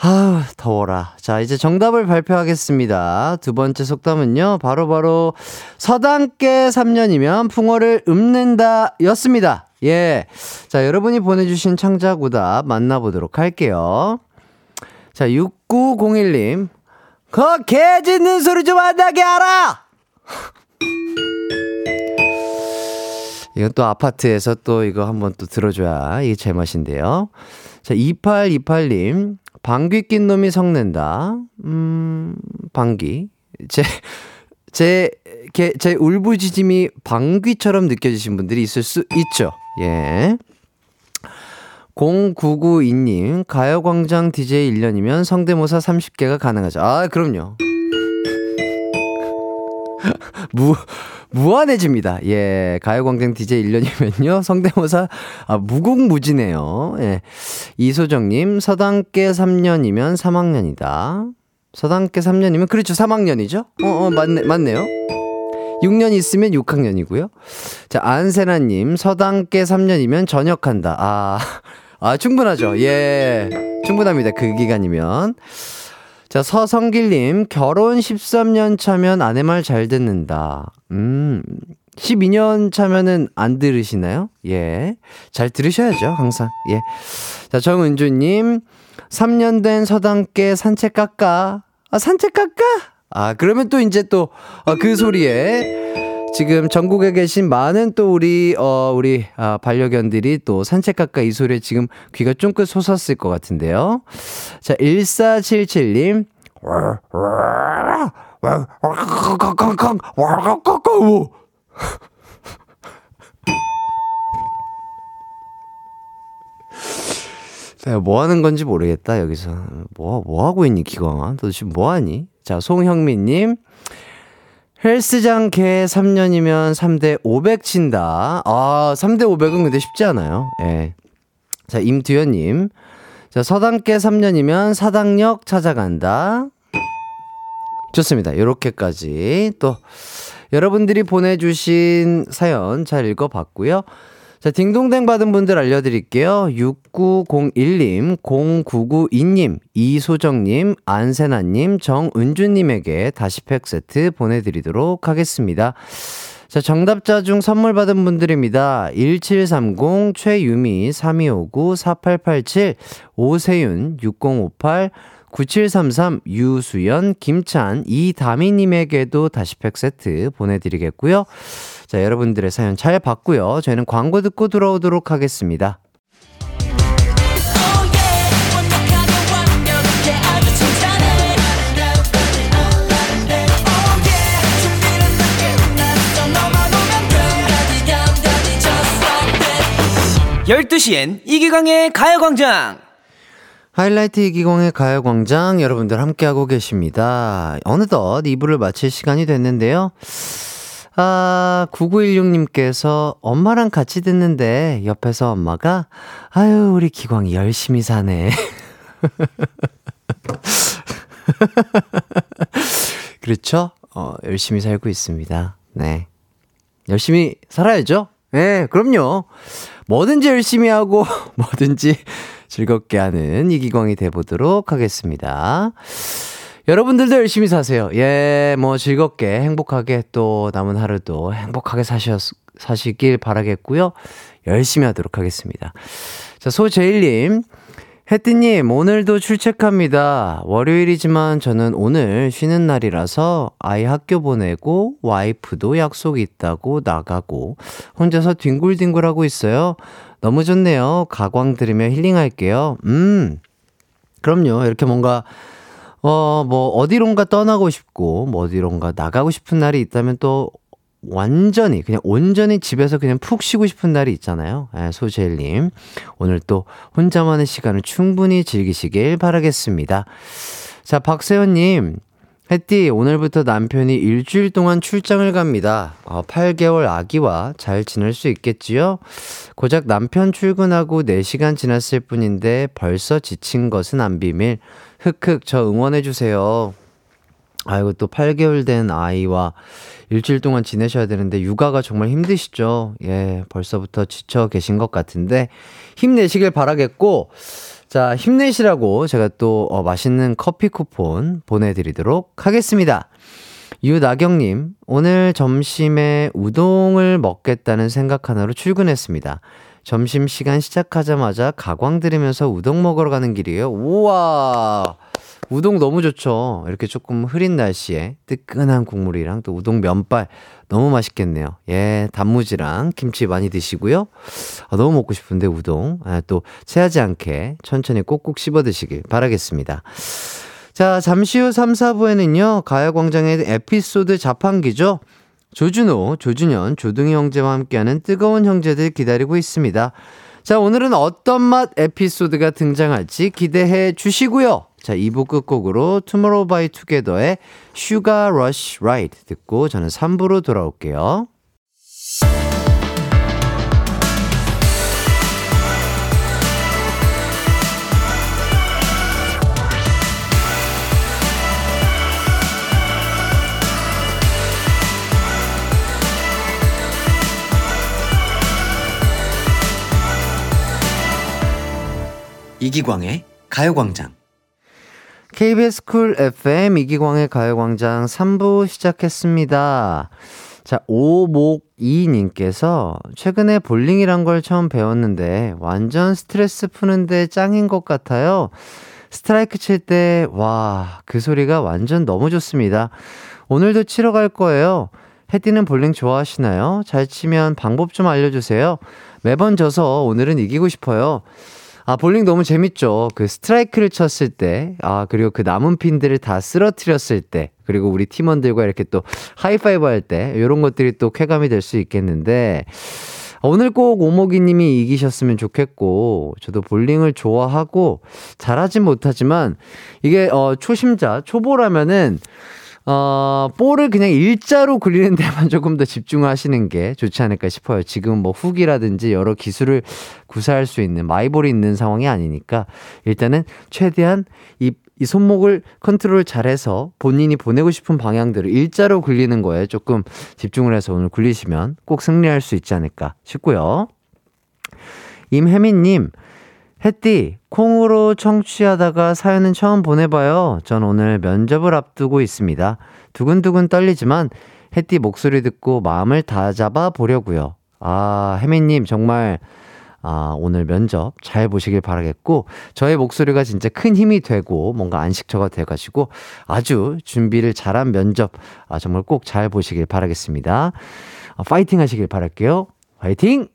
아, 더워라. 자, 이제 정답을 발표하겠습니다. 두 번째 속담은요, 바로바로 바로 서당께 3년이면 풍어를 읊는다 였습니다. 예. 자, 여러분이 보내주신 창작 오답 만나보도록 할게요. 자, 6901님. 그 개 짖는 소리 좀 안 나게 알아! 이건 또 아파트에서 또 이거 한번 또 들어줘야 이게 제맛인데요. 자, 2828님. 방귀 낀 놈이 성낸다. 음, 방귀. 제, 제, 게, 제 울부짖음이 방귀처럼 느껴지신 분들이 있을 수 있죠. 예. 0992님, 가요광장 DJ 1년이면 성대모사 30개가 가능하죠. 아, 그럼요. 무, 무한해집니다. 예, 가요광장 DJ 1년이면요. 성대모사, 아, 무궁무진해요. 예. 이소정님, 서당계 3년이면 3학년이다. 서당계 3년이면, 그렇죠. 3학년이죠? 어, 어, 맞네, 맞네요. 6년 있으면 6학년이고요. 자, 안세나님, 서당계 3년이면 전역한다. 아, 아, 충분하죠. 예. 충분합니다. 그 기간이면. 자, 서성길님, 결혼 13년 차면 아내 말 잘 듣는다. 음, 12년 차면은 안 들으시나요? 예. 잘 들으셔야죠, 항상. 예. 자, 정은주님, 3년 된 서당께 산책 깎아. 아, 산책 깎아? 아, 그러면 또 이제 또, 아, 그 소리에 지금 전국에 계신 많은 또 우리, 어, 우리, 아, 반려견들이 또 산책 가까이 이 소리에 지금 귀가 쫑긋 솟았을 것 같은데요. 자, 1477님. 내가 뭐 하는 건지 모르겠다, 여기서. 뭐, 뭐 하고 있니, 기광아? 너 지금 뭐 하니? 자, 송형민님. 헬스장 개 3년이면 3대 500 친다. 아, 3대 500은 근데 쉽지 않아요. 예. 자, 임두현님. 자, 서당계 3년이면 사당역 찾아간다. 좋습니다. 요렇게까지 또 여러분들이 보내주신 사연 잘 읽어봤고요. 자, 딩동댕 받은 분들 알려드릴게요. 6901님, 0992님, 이소정님, 안세나님, 정은주님에게 다시 팩 세트 보내드리도록 하겠습니다. 자, 정답자 중 선물 받은 분들입니다. 1730, 최유미, 3259, 4887, 오세윤, 6058, 9733, 유수연, 김찬, 이다미님에게도 다시 팩 세트 보내드리겠고요. 자, 여러분들의 사연 잘 봤고요. 저희는 광고 듣고 돌아오도록 하겠습니다. 열두 시엔 이기광의 가요광장 하이라이트 이기공의 가요광장 여러분들 함께하고 계십니다. 어느덧 2부를 마칠 시간이 됐는데요. 아, 9916님께서 엄마랑 같이 듣는데 옆에서 엄마가 아유, 우리 기광이 열심히 사네. 그렇죠? 어, 열심히 살고 있습니다. 네. 열심히 살아야죠? 네, 그럼요. 뭐든지 열심히 하고 뭐든지 즐겁게 하는 이기광이 돼보도록 하겠습니다. 여러분들도 열심히 사세요. 예, 뭐 즐겁게 행복하게 또 남은 하루도 행복하게 사셨, 사시길 바라겠고요. 열심히 하도록 하겠습니다. 자, 소제일님. 혜띠님, 오늘도 출첵합니다. 월요일이지만 저는 오늘 쉬는 날이라서 아이 학교 보내고 와이프도 약속이 있다고 나가고 혼자서 뒹굴뒹굴 하고 있어요. 너무 좋네요. 가광 들으며 힐링할게요. 음, 그럼요. 이렇게 뭔가 어, 뭐, 어디론가 떠나고 싶고, 뭐, 어디론가 나가고 싶은 날이 있다면 또, 완전히, 그냥 온전히 집에서 그냥 푹 쉬고 싶은 날이 있잖아요. 예, 소재일님. 오늘 또 혼자만의 시간을 충분히 즐기시길 바라겠습니다. 자, 박세현님. 혜띠, 오늘부터 남편이 일주일 동안 출장을 갑니다. 어, 8개월 아기와 잘 지낼 수 있겠지요? 고작 남편 출근하고 4시간 지났을 뿐인데 벌써 지친 것은 안 비밀. 흑흑, 저 응원해 주세요. 아이고, 또 8개월 된 아이와 일주일 동안 지내셔야 되는데, 육아가 정말 힘드시죠? 예, 벌써부터 지쳐 계신 것 같은데, 힘내시길 바라겠고, 자, 힘내시라고 제가 또, 어, 맛있는 커피 쿠폰 보내 드리도록 하겠습니다. 유나경 님, 오늘 점심에 우동을 먹겠다는 생각 하나로 출근했습니다. 점심시간 시작하자마자 가광 들으면서 우동 먹으러 가는 길이에요. 우와! 우동 너무 좋죠. 이렇게 조금 흐린 날씨에 뜨끈한 국물이랑 또 우동 면발 너무 맛있겠네요. 예, 단무지랑 김치 많이 드시고요. 아, 너무 먹고 싶은데 우동. 아, 또 체하지 않게 천천히 꼭꼭 씹어 드시길 바라겠습니다. 자, 잠시 후 3, 4부에는요, 가요광장의 에피소드 자판기죠. 조준호, 조준현, 조둥이 형제와 함께하는 뜨거운 형제들 기다리고 있습니다. 자, 오늘은 어떤 맛 에피소드가 등장할지 기대해 주시고요. 자, 2부 끝곡으로 투모로우 바이 투게더의 Sugar Rush Ride 듣고 저는 3부로 돌아올게요. 이기광의 가요광장 KBS 쿨 FM 이기광의 가요광장 3부 시작했습니다. 자, 오목이님께서 최근에 볼링이란 걸 처음 배웠는데 완전 스트레스 푸는데 짱인 것 같아요. 스트라이크 칠 때, 와, 그 소리가 완전 너무 좋습니다. 오늘도 치러 갈 거예요. 햇띠는 볼링 좋아하시나요? 잘 치면 방법 좀 알려주세요. 매번 져서 오늘은 이기고 싶어요. 아, 볼링 너무 재밌죠. 그 스트라이크를 쳤을 때, 아, 그리고 그 남은 핀들을 다 쓰러뜨렸을 때, 그리고 우리 팀원들과 이렇게 또 하이파이브 할 때, 이런 것들이 또 쾌감이 될 수 있겠는데, 오늘 꼭 오목이 님이 이기셨으면 좋겠고, 저도 볼링을 좋아하고, 잘하진 못하지만, 이게, 어, 초심자, 초보라면은, 어, 볼을 그냥 일자로 굴리는 데만 조금 더 집중하시는 게 좋지 않을까 싶어요. 지금 뭐 훅이라든지 여러 기술을 구사할 수 있는 my ball이 있는 상황이 아니니까 일단은 최대한 이, 이 손목을 컨트롤 잘해서 본인이 보내고 싶은 방향대로 일자로 굴리는 거에 조금 집중을 해서 오늘 굴리시면 꼭 승리할 수 있지 않을까 싶고요. 임혜민님, 햇띠, 콩으로 청취하다가 사연은 처음 보내봐요. 전 오늘 면접을 앞두고 있습니다. 두근두근 떨리지만 햇띠 목소리 듣고 마음을 다잡아 보려고요. 아, 혜민님 정말 아, 오늘 면접 잘 보시길 바라겠고, 저의 목소리가 진짜 큰 힘이 되고, 뭔가 안식처가 돼가지고, 아주 준비를 잘한 면접, 아, 정말 꼭 잘 보시길 바라겠습니다. 아, 파이팅 하시길 바랄게요. 파이팅!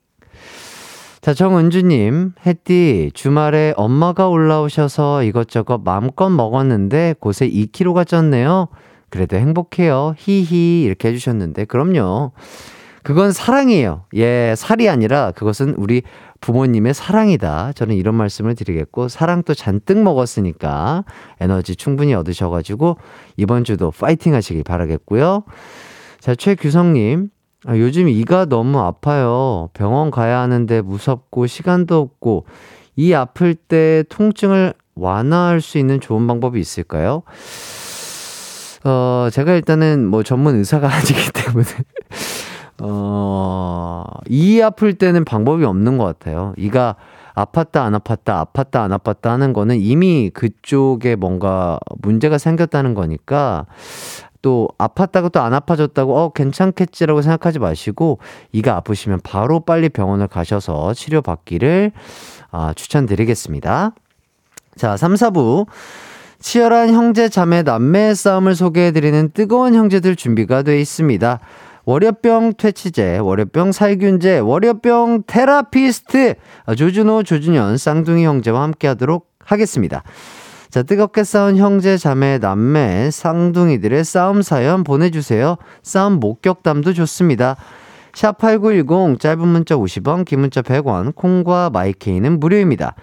자, 정은주님, 햇띠, 주말에 엄마가 올라오셔서 이것저것 마음껏 먹었는데 곳에 2kg가 쪘네요. 그래도 행복해요. 히히, 이렇게 해주셨는데, 그럼요. 그건 사랑이에요. 예, 살이 아니라 그것은 우리 부모님의 사랑이다. 저는 이런 말씀을 드리겠고, 사랑도 잔뜩 먹었으니까 에너지 충분히 얻으셔가지고, 이번 주도 파이팅 하시길 바라겠고요. 자, 최규성님, 아, 요즘 이가 너무 아파요. 병원 가야 하는데 무섭고 시간도 없고 이 아플 때 통증을 완화할 수 있는 좋은 방법이 있을까요? 어, 제가 일단은 뭐 전문 의사가 아니기 때문에 어, 이 아플 때는 방법이 없는 것 같아요. 이가 아팠다 안 아팠다 아팠다 안 아팠다 하는 거는 이미 그쪽에 뭔가 문제가 생겼다는 거니까 또 아팠다고 또 안 아파졌다고 어 괜찮겠지라고 생각하지 마시고 이가 아프시면 바로 빨리 병원을 가셔서 치료 받기를 아, 추천드리겠습니다. 자, 3, 4부 치열한 형제 자매 남매의 싸움을 소개해 드리는 뜨거운 형제들 준비가 돼 있습니다. 월요병 퇴치제, 월요병 살균제, 월요병 테라피스트 조준호, 조준현, 쌍둥이 형제와 함께 하도록 하겠습니다. 자, 뜨겁게 싸운 형제, 자매, 남매, 쌍둥이들의 싸움 사연 보내주세요. 싸움 목격담도 좋습니다. 샵8910 짧은 문자 50원, 긴 문자 100원, 콩과 마이케이는 무료입니다.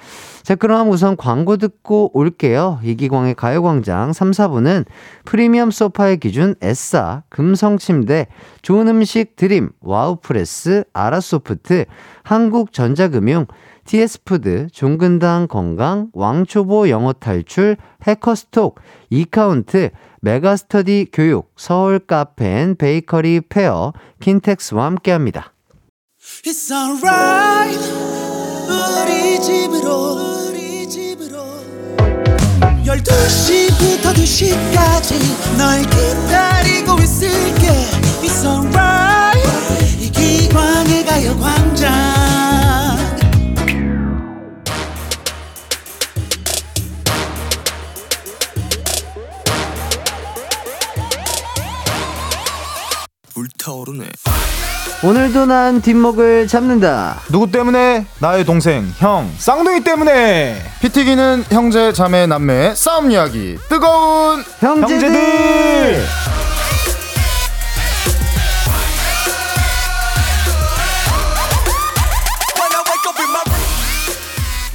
자, 그럼 우선 광고 듣고 올게요. 이기광의 가요광장 3, 4부는 프리미엄 소파의 기준 에싸, 금성침대, 좋은 음식 드림, 와우프레스, 아라소프트, 한국전자금융, TS푸드, 종근당 건강, 왕초보 영어 탈출, 해커스톡, 이카운트, 메가스터디 교육, 서울 카페인 베이커리 페어, 킨텍스와 함께합니다. It's alright. 우리 집으로 우리 집으로. 12시부터 2시까지 널 기다리고 있을게. It's alright. 이기광의 가요광장 불타오르네. 오늘도 난 뒷목을 잡는다. 누구 때문에? 나의 동생, 형, 쌍둥이 때문에. 피 튀기는 형제, 자매, 남매 싸움 이야기. 뜨거운 형제들! 형제들!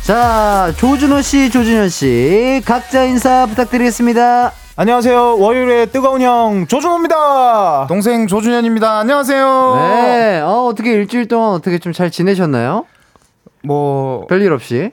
자, 조준호 씨, 조준현 씨, 각자 인사 부탁드리겠습니다. 안녕하세요. 월요일의 뜨거운 형 조준호입니다. 동생 조준현입니다. 안녕하세요. 네, 어, 어떻게 일주일 동안 어떻게 좀 잘 지내셨나요? 뭐 별일 없이?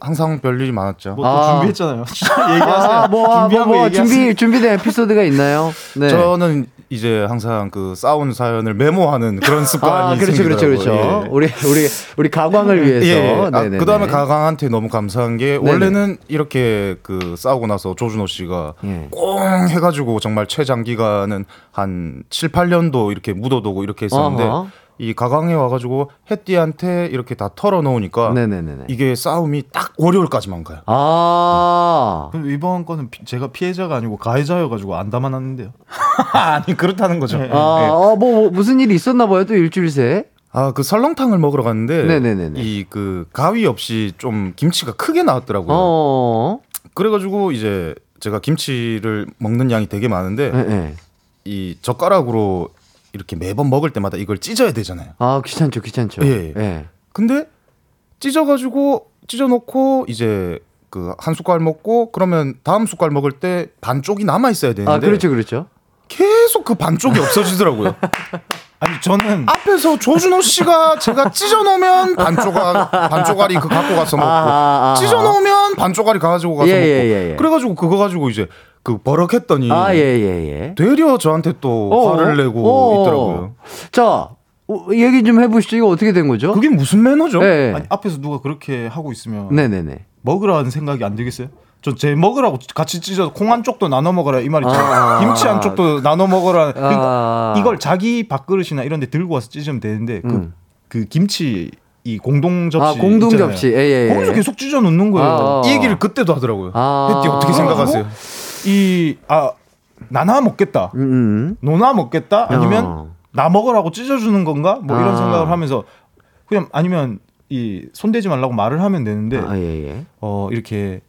항상 별일이 많았죠. 뭐또 아. 준비했잖아요. 아, 뭐, 아, 뭐, 뭐, 준비, 준비된 에피소드가 있나요? 네. 저는 이제 항상 그 싸운 사연을 메모하는 그런 습관이 아, 그렇죠, 그렇죠, 그렇죠. 예. 우리, 우리, 우리 가광을 위해서. 예. 아. 그다음에 가강한테 너무 감사한 게 네네. 원래는 이렇게 그 싸우고 나서 조준호 씨가 예. 꽁 해가지고 정말 최장 기간은 한 7, 8년도 이렇게 묻어두고 이렇게 했었는데 어허. 이 가강에 와가지고 햇띠한테 이렇게 다 털어놓으니까 네네네네. 이게 싸움이 딱 월요일까지만 가요. 아. 그럼 이번 거는 피- 제가 피해자가 아니고 가해자여가지고 안 담아놨는데요. 아니 그렇다는 거죠. 네. 아, 어, 뭐, 뭐 무슨 일이 있었나 봐요. 또 일주일 새. 아 그 설렁탕을 먹으러 갔는데. 이 그 가위 없이 좀 김치가 크게 나왔더라고요. 어. 그래가지고 이제 제가 김치를 먹는 양이 되게 많은데 네, 네. 이 젓가락으로 이렇게 매번 먹을 때마다 이걸 찢어야 되잖아요. 아, 귀찮죠, 귀찮죠. 예. 예. 근데 찢어가지고 찢어놓고 이제 그 한 숟갈 먹고 그러면 다음 숟갈 먹을 때 반쪽이 남아 있어야 되는데 아, 그렇죠, 그렇죠. 계속 그 반쪽이 없어지더라고요. 아니 저는 앞에서 조준호 씨가 제가 찢어놓으면 반쪽알 반쪽알이 그 갖고 가서 먹고 아, 아, 찢어놓으면 반쪽알이 가지고 가서 예, 먹고 예, 예, 예. 그래가지고 그거 가지고 이제 그 버럭했더니 아, 예, 예, 예. 되려 저한테 또 어, 화를 내고 어, 있더라고요. 자, 어, 얘기 좀 해보시죠. 이거 어떻게 된 거죠? 그게 무슨 매너죠? 예. 아니, 앞에서 누가 그렇게 하고 있으면 네네네. 먹으라는 생각이 안 들겠어요? 전제 먹으라고 같이 찢어 콩한 쪽도 나눠 먹어라 이 말이죠. 아. 김치 한 쪽도 나눠 먹어라. 그러니까 아. 이걸 자기 밥그릇이나 이런 데 들고 와서 찢으면 되는데 그, 음. 그 김치 이 공동 접시 아, 공동. 접시. 예, 예, 예. 거기서 계속 찢어 놓는 거예요. 아, 아. 이 얘기를 그때도 하더라고요. 아. 혜띠 어떻게 생각하세요? 이 아 나나 먹겠다. 음, 음. 노나 먹겠다 아니면 어. 나 먹으라고 찢어주는 건가 뭐 이런 아. 생각을 하면서 그냥 아니면 이 손대지 말라고 말을 하면 되는데 아, 예, 예. 어 이렇게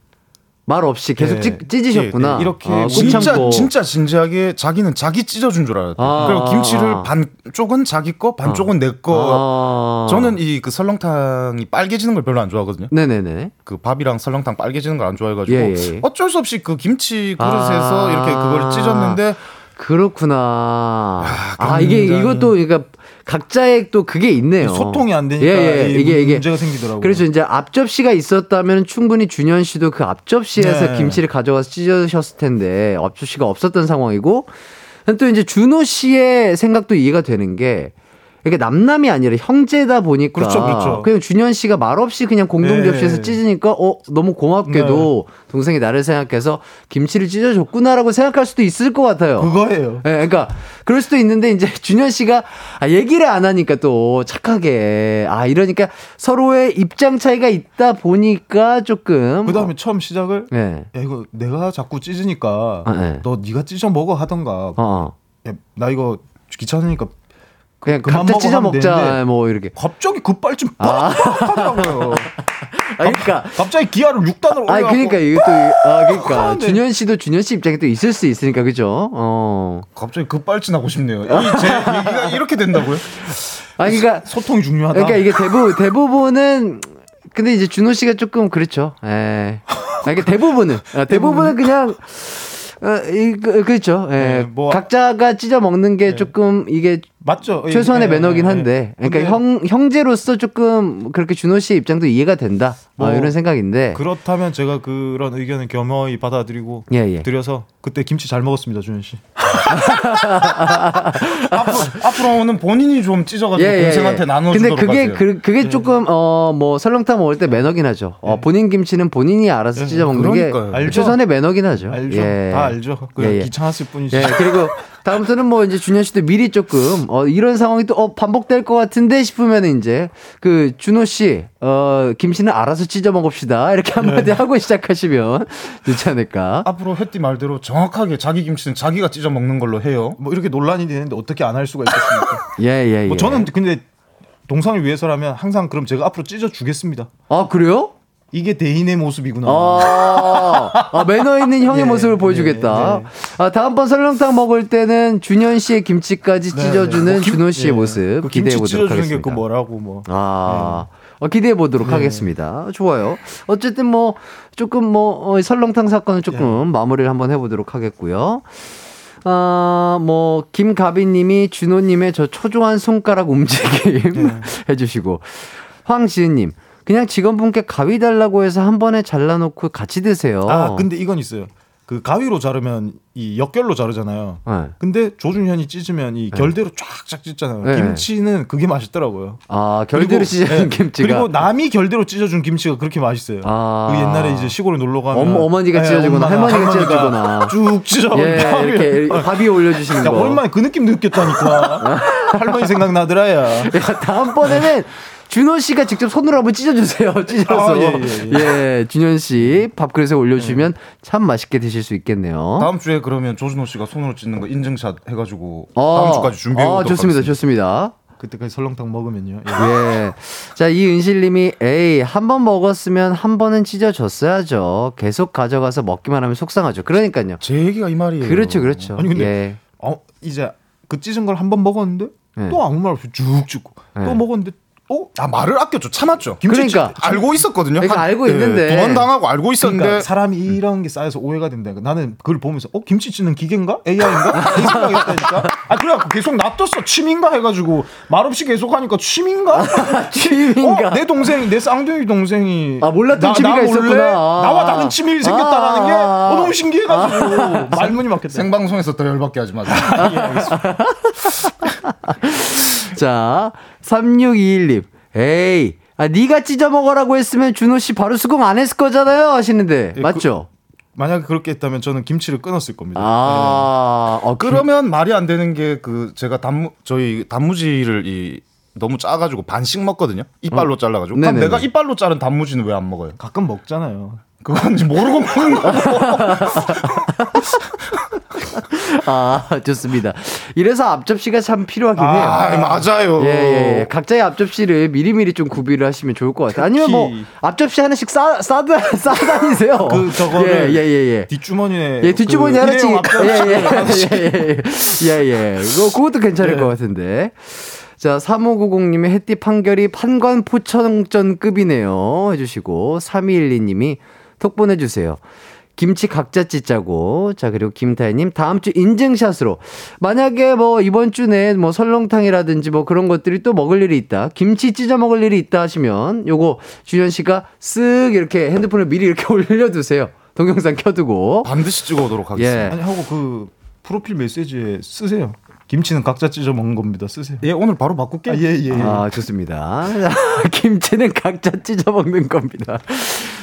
말 없이 계속 예. 찢, 찢으셨구나. 예, 예. 이렇게 아, 꾹 진짜. 진짜 진지하게 자기는 자기 찢어준 줄 알았대. 아, 그리고 김치를 아. 반 쪽은 자기 거, 반 쪽은 내 거. 아. 저는 이 그 설렁탕이 빨개지는 걸 별로 안 좋아하거든요. 네네네. 그 밥이랑 설렁탕 빨개지는 걸 안 좋아해가지고 예, 예. 어쩔 수 없이 그 김치 그릇에서 아. 이렇게 그걸 찢었는데 그렇구나. 아, 이게 굉장히- 이것도 그러니까 각자의 또 그게 있네요. 소통이 안 되니까 예, 예. 이 이게 이게 문제가 생기더라고요. 그래서 이제 앞접시가 있었다면 충분히 준현 씨도 그 앞접시에서 네. 김치를 가져가서 찢으셨을 텐데 앞접시가 없었던 상황이고 또 이제 준호 씨의 생각도 이해가 되는 게 이게 남남이 아니라 형제다 보니까 그렇죠, 그렇죠. 냥 준현 씨가 말없이 그냥 공동 네. 접시에서 찢으니까 어 너무 고맙게도 동생이 나를 생각해서 김치를 찢어줬구나라고 생각할 수도 있을 것 같아요. 그거예요. 예, 그러니까 그럴 수도 있는데 이제 준현 씨가 아, 얘기를 안 하니까 또 착하게 아 이러니까 서로의 입장 차이가 있다 보니까 조금 그다음에 처음 시작을 예. 야 이거 내가 자꾸 찢으니까 아, 네. 너 네가 찢어 먹어 하던가. 어, 어. 야, 나 이거 귀찮으니까 그냥 먹어 찢어 먹자 뭐 이렇게 갑자기 급발진 아. 하더라고요. 아 그러니까 갑자기 기아를 6단으로 아 그러니까 이게 또 아 그러니까 하는데. 준현 씨도 준현 씨 입장에 또 있을 수 있으니까 그죠 어 갑자기 급발진 하고 싶네요. 이제 얘기가 이렇게 된다고요? 아 그러니까 소통이 중요하다. 그러니까 이게 대부 대부분은 근데 이제 준호 씨가 조금 그렇죠. 예. 아, 이게 대부분은 아, 대부분은 그냥 어, 이, 그, 그렇죠. 예. 네, 뭐- 각자가 찢어 먹는 게 조금 이게 맞죠. 예, 최소한의 예, 매너긴 예, 한데, 예. 그러니까 형 형제로서 조금 그렇게 준호 씨의 입장도 이해가 된다. 뭐뭐 이런 생각인데. 그렇다면 제가 그런 의견을 겸허히 받아들이고 예, 예. 드려서 그때 김치 잘 먹었습니다, 준현 씨. 앞으로, 앞으로 는 본인이 좀 찢어가지고 동생한테 나눠주도록 근데 그게 하세요. 그, 그게 조금 어 뭐 설렁탕 먹을 때 매너긴 하죠. 어, 본인 김치는 본인이 알아서 찢어 먹는 게. 알죠. 최선의 매너긴 하죠. 알죠. 예. 다 알죠. 그냥 예, 예. 귀찮았을 뿐이지. 예, 그리고 다음부터는 뭐 이제 준현 씨도 미리 조금 어 이런 상황이 또 어, 반복될 것 같은데 싶으면 이제 그 준호 씨, 어 김씨는 알아서 찢어 먹읍시다 이렇게 한마디 네. 하고 시작하시면 좋지 않을까? 앞으로 햇띠 말대로 정확하게 자기 김치는 자기가 찢어 먹는 걸로 해요. 뭐 이렇게 논란이 되는데 어떻게 안 할 수가 있겠습니까? 예, 예, 예. 뭐 저는 근데 동상을 위해서라면 항상 그럼 제가 앞으로 찢어 주겠습니다. 아 그래요? 이게 대인의 모습이구나. 아, 아, 매너 있는 형의 예, 모습을 보여주겠다. 네, 아, 다음번 설렁탕 먹을 때는 준현 씨의 김치까지 네, 찢어주는 네. 뭐 김- 준호 씨의 예. 모습 그 기대해 보도록 하겠습니다. 게그 뭐라고 뭐. 아, 어, 기대해 보도록 하겠습니다. 좋아요. 어쨌든 뭐 조금 뭐 어, 설렁탕 사건은 조금 마무리를 한번 해보도록 하겠고요. 아, 뭐 김가비님이 준호님의 저 초조한 손가락 움직임 해주시고 황지은님 그냥 직원분께 가위 달라고 해서 한 번에 잘라놓고 같이 드세요. 아 근데 이건 있어요. 그 가위로 자르면 이 역결로 자르잖아요. 네. 근데 조준현이 찢으면 이 결대로 쫙쫙 찢잖아요. 네. 김치는 그게 맛있더라고요. 아, 결대로 찢어진 예, 김치가. 그리고 남이 결대로 찢어준 김치가 그렇게 맛있어요. 아. 그 옛날에 이제 시골에 놀러 가면 어머- 어머니가 예, 찢어주거나 할머니가 찢어주거나. 쭉 찢어. 예, 이렇게 밥 위에 올려주시는 야, 거. 오랜만에 그 느낌 느꼈다니까. 할머니 생각나더라야. 야, 다음번에는 준호 씨가 직접 손으로 한번 찢어주세요. 찢어서. 아, 예, 예, 예, 준현 씨 밥그릇에 올려주시면 참 맛있게 드실 수 있겠네요. 다음 주에 그러면 조준호 씨가 손으로 찢는 거 인증샷 해가지고 어, 다음 주까지 준비해 어, 오도록 좋습니다. 하겠습니다. 좋습니다. 그때까지 설렁탕 먹으면요. 예. 예. 자, 이은실님이, 에이, 한 번 먹었으면 한 번은 찢어줬어야죠. 계속 가져가서 먹기만 하면 속상하죠. 그러니까요. 제 얘기가 이 말이에요. 그렇죠, 그렇죠. 아니, 근데 예. 어 이제 그 찢은 걸 한 번 먹었는데 네. 또 아무 말 없이 쭉 찢고 네. 또 먹었는데 어아 말을 아꼈죠. 참았죠. 김치 그러니까. 찢- 알고 있었거든요. 그러니까 알고 있는데. 두번 당하고 알고 있었는데 그러니까 사람이 이런 게 쌓여서 오해가 된다. 나는 그걸 보면서 어 김치 찌는 기계인가 AI인가 이 생각했다니까. 아 그래갖고 계속 놔뒀어 취미인가 해가지고 말없이 계속 하니까 취미인가? 취미인가? 어, 내 동생 내 쌍둥이 동생이 아, 몰랐던 취미가 몰래 있었구나. 아. 나와 다른 취미를 생겼다라는 게 아. 어, 너무 신기해가지고 말문이 막혔다. 생방송에서 더 열받게 하지 마세요. 자, 3621님. 에이, 아, 네가 찢어 먹으라고 했으면 준호 씨 바로 수긍 안 했을 거잖아요. 하시는데. 예, 맞죠? 만약에 그렇게 했다면 저는 김치를 끊었을 겁니다. 아, 어, 그, 그러면 말이 안 되는 게 그 제가 단무 저희 단무지를 이 너무 짜가지고 반씩 먹거든요. 이빨로 잘라가지고. 그럼. 내가 이빨로 자른 단무지는 왜 안 먹어요? 가끔 먹잖아요. 그건 모르고 먹는 거. 아, 좋습니다. 이래서 앞접시가 참 필요하긴 해요. 아 맞아요. 예, 예, 예. 각자의 앞접시를 미리미리 좀 구비를 하시면 좋을 것 같아요. 아니면 뭐, 앞접시 하나씩 싸, 싸다, 싸다니세요. 그 저거를 예, 예, 예, 예. 뒷주머니에 예, 뒷주머니 그 하나씩. 예, 예, 예, 예, 예, 예. 그거, 그것도 괜찮을 예. 것 같은데. 자, 3590님이 햇띠 판결이 판관 포천전급이네요. 해주시고, 3212님이 톡 보내주세요. 김치 각자 찢자고. 자, 그리고 김다혜님, 다음 주 인증샷으로. 만약에 뭐, 이번 주 내에 뭐, 설렁탕이라든지 뭐, 그런 것들이 또 먹을 일이 있다. 김치 찢어 먹을 일이 있다 하시면, 요거, 주현 씨가 쓱 이렇게 핸드폰을 미리 이렇게 올려두세요. 동영상 켜두고. 반드시 찍어 오도록 하겠습니다. 예. 아니 하고 그 프로필 메시지에 쓰세요. 김치는 각자 찢어 먹는 겁니다. 쓰세요. 예, 오늘 바로 바꿀게요. 아, 예, 예, 예. 아, 좋습니다. 김치는 각자 찢어 먹는 겁니다.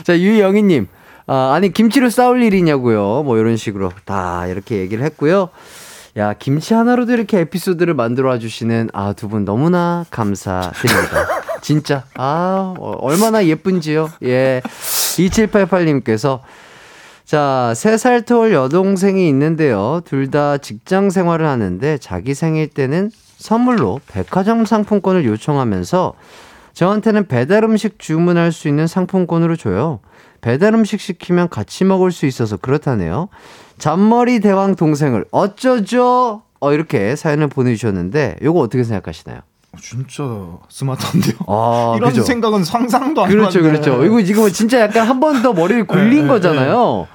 자, 유영희님. 아, 아니, 김치를 싸울 일이냐고요. 뭐, 이런 식으로 다 이렇게 얘기를 했고요. 야, 김치 하나로도 이렇게 에피소드를 만들어 와주시는 아, 두 분 너무나 감사드립니다. 진짜. 아, 어, 얼마나 예쁜지요. 예. 2788님께서 자, 3살 터울 여동생이 있는데요. 둘 다 직장 생활을 하는데 자기 생일 때는 선물로 백화점 상품권을 요청하면서 저한테는 배달 음식 주문할 수 있는 상품권으로 줘요. 배달 음식 시키면 같이 먹을 수 있어서 그렇다네요. 잔머리 대왕 동생을 어쩌죠? 어, 이렇게 사연을 보내주셨는데, 요거 어떻게 생각하시나요? 진짜 스마트한데요. 아, 이런 그죠? 생각은 상상도 안 그렇죠, 해봤네. 그렇죠. 이거 지금 진짜 약간 한 번 더 머리를 굴린 거잖아요.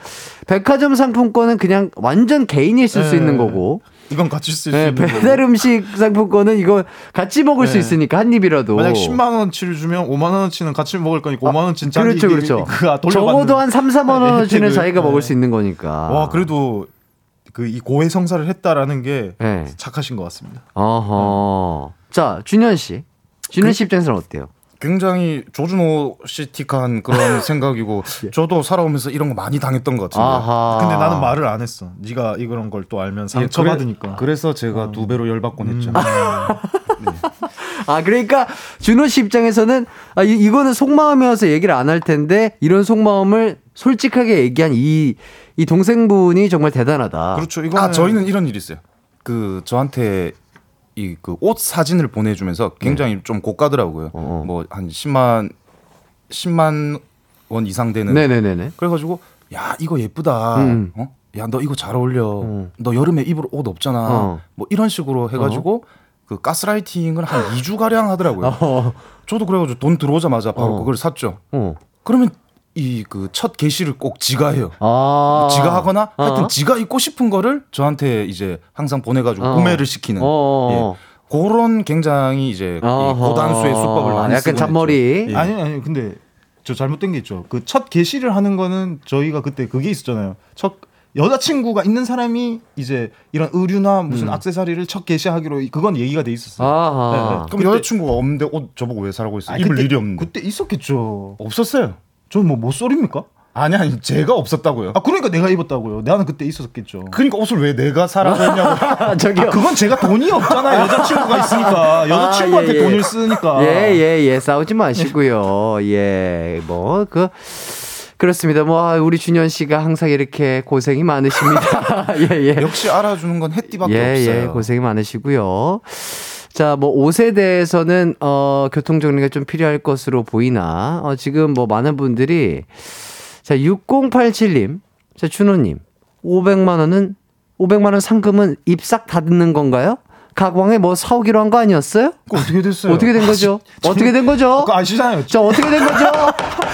백화점 상품권은 그냥 완전 개인이 쓸수 네. 있는 거고, 이건 같이 쓸수 네, 있는 거고. 배달 음식 상품권은 이거 같이 먹을 수 네. 있으니까 한 입이라도. 만약 10만 원치를 주면 5만 원어치는 같이 먹을 거니까 5만 원치는 자기 그렇죠, 그렇죠. 그 돌려받는 적어도 한 3, 4만 네, 원어치는 혜택을. 자기가 먹을 네. 수 있는 거니까. 와 그래도 그 이 고해 성사를 했다라는 게 네. 착하신 것 같습니다. 어허. 자, 준현 씨. 준현 그 씨 입장에서는 어때요? 굉장히 조준호 씨틱한 그런 생각이고 저도 살아오면서 이런 거 많이 당했던 것 같은데. 아하. 근데 나는 말을 안 했어. 네가 이런 걸 또 알면 상처 예, 그래- 받으니까. 그래 서 제가 두 배로 열받곤 했죠. 아, 그러니까 준호 씨 입장에서는 아, 이, 이거는 속마음이어서 얘기를 안 할 텐데 이런 속마음을 솔직하게 얘기한 이, 이 동생분이 정말 대단하다. 그렇죠. 이거 아 저희는 이런 일이 있어요. 그 저한테 이 그 옷 사진을 보내주면서 굉장히 좀 고가더라고요. 네. 어. 뭐한 10만 10만 원 이상 되는. 네네네네. 그래가지고 야 이거 예쁘다. 음. 어? 야너 이거 잘 어울려. 어. 너 여름에 입을 옷 없잖아. 어. 뭐 이런 식으로 해가지고 그 가스라이팅을 한 2주 가량 하더라고요. 어, 저도 그래가지고 돈 들어오자마자 바로 어. 그걸 샀죠. 어. 그러면 이 그 첫 게시를 꼭 지가 해요. 아. 지가 하거나 어. 하여튼 지가 입고 싶은 거를 저한테 이제 항상 보내가지고 어. 구매를 시키는 어. 예. 그런 굉장히 이제. 고단수의 수법을 많이 약간 잔머리. 예. 아니 아니 근데 저 잘못된 게 있죠. 그 첫 게시를 하는 거는 저희가 그때 그게 있었잖아요. 첫 여자친구가 있는 사람이 이제 이런 의류나 무슨 음. 액세서리를 첫 게시하기로 그건 얘기가 돼 있었어요. 아하. 그럼 여자친구가 없는데 옷 저보고 왜 사라고 했어요? 입을 그때- 일이 없는데. 그때 있었겠죠. 없었어요. 저는 뭐 못소리입니까? 아니 아니 제가 없었다고요. 아 그러니까 내가 입었다고요. 나는 그때 있었겠죠. 그러니까 옷을 왜 내가 사라고 했냐고. 저기요. 아, 그건 제가 돈이 없잖아요. 여자친구가 있으니까 여자친구한테 아, 예, 예. 돈을 쓰니까. 예, 예, 예. 싸우지 마시고요. 예, 뭐, 그, 그렇습니다. 뭐, 아, 우리 준현 씨가 항상 이렇게 고생이 많으십니다. 예, 예. 역시 알아주는 건 햇띠밖에 예, 없어요. 예. 고생이 많으시고요. 자, 뭐, 옷에 대해서는, 어, 교통 정리가 좀 필요할 것으로 보이나, 어, 지금 뭐, 많은 분들이, 자, 6087님, 자, 준호님, 500만 원은, 500만 원 상금은 입싹 다 듣는 건가요? 가광에 뭐 사오기로 한 거 아니었어요? 어떻게 됐어요? 어떻게 된 거죠? 어떻게 된 거죠? 그거 아시잖아요. 자, 어떻게 된 거죠?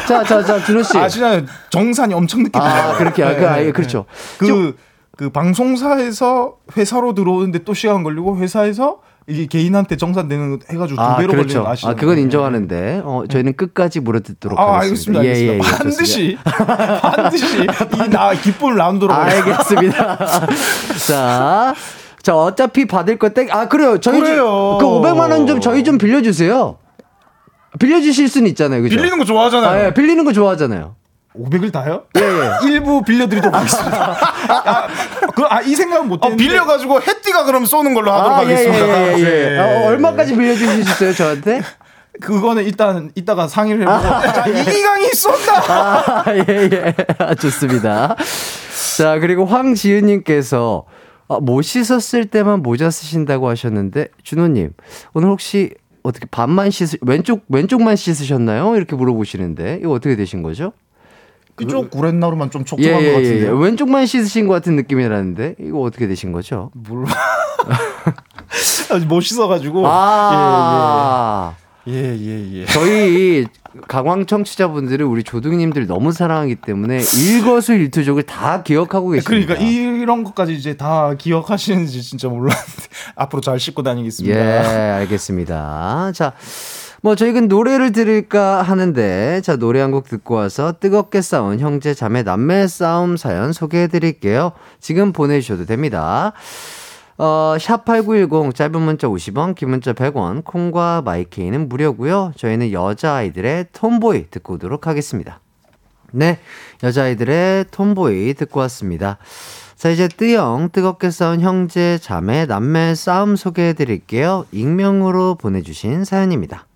자, 자, 자, 준호 씨. 아시잖아요. 정산이 엄청 늦게 아. 그렇게, 아, 네, 그, 아, 네, 예, 그렇죠. 그, 그 방송사에서 회사로 들어오는데 또 시간 걸리고 회사에서 이게 개인한테 정산되는 거 해가지고 두 아, 배로 그렇죠. 걸리는 거 아, 아시죠? 그건 인정하는데, 어, 저희는 끝까지 물어듣도록 아, 하겠습니다. 알겠습니다. 알겠습니다. 반드시, 반드시 이 나 기쁨 라운드로. 알겠습니다. 자, 자, 어차피 받을 거 땡, 아, 그래요. 저희 그래요. 좀, 그 500만 원 좀 저희 좀 빌려 주세요. 빌려 주실 수는 있잖아요. 그죠? 빌리는 거 좋아하잖아요. 아, 예, 빌리는 거 좋아하잖아요. 500을 다요? 예, 예. 일부 빌려드리도록 하겠습니다. 아, 그, 아, 이 생각은 못 아, 했는데. 빌려가지고 햇띠가 그럼 쏘는 걸로 하도록 아, 예, 예, 하겠습니다. 예, 예, 예. 네. 어, 얼마까지 빌려주실 수 있어요, 저한테? 그거는 일단 이따가 상의를 해보고 자, 이기강이 쏜다. 아, 예, 예. 아, 좋습니다. 자, 그리고 황지은 님께서 아, 못 씻었을 때만 모자 쓰신다고 하셨는데, 준호 님, 오늘 혹시 어떻게 반만 씻으, 왼쪽, 왼쪽만 씻으셨나요? 이렇게 물어보시는데, 이거 어떻게 되신 거죠? 이쪽 구렛나루만 좀 예, 촉촉한 예, 것 예. 같은데. 왼쪽만 씻으신 것 같은 느낌이라는데, 이거 어떻게 되신 거죠? 못 씻어가지고. 아, 예, 예, 예. 저희 강황 청취자분들은 우리 조둥님들 너무 사랑하기 때문에 일거수일투족을 다 기억하고 계십니다. 그러니까 이런 것까지 이제 다 기억하시는지 진짜 몰랐는데 앞으로 잘 씻고 다니겠습니다. 예, 알겠습니다. 자, 뭐 저희는 노래를 들을까 하는데 자 노래 한 곡 듣고 와서 뜨겁게 싸운 형제 자매 남매 싸움 사연 소개해 드릴게요. 지금 보내주셔도 됩니다. 어, 샵8910 짧은 문자 50원, 긴 문자 100원, 콩과 마이케이는 무료고요. 저희는 여자아이들의 톰보이 듣고 오도록 하겠습니다. 네, 여자아이들의 톰보이 듣고 왔습니다. 자, 이제 뜨영, 뜨겁게 싸운 형제, 자매, 남매 싸움 소개해 드릴게요. 익명으로 보내주신 사연입니다.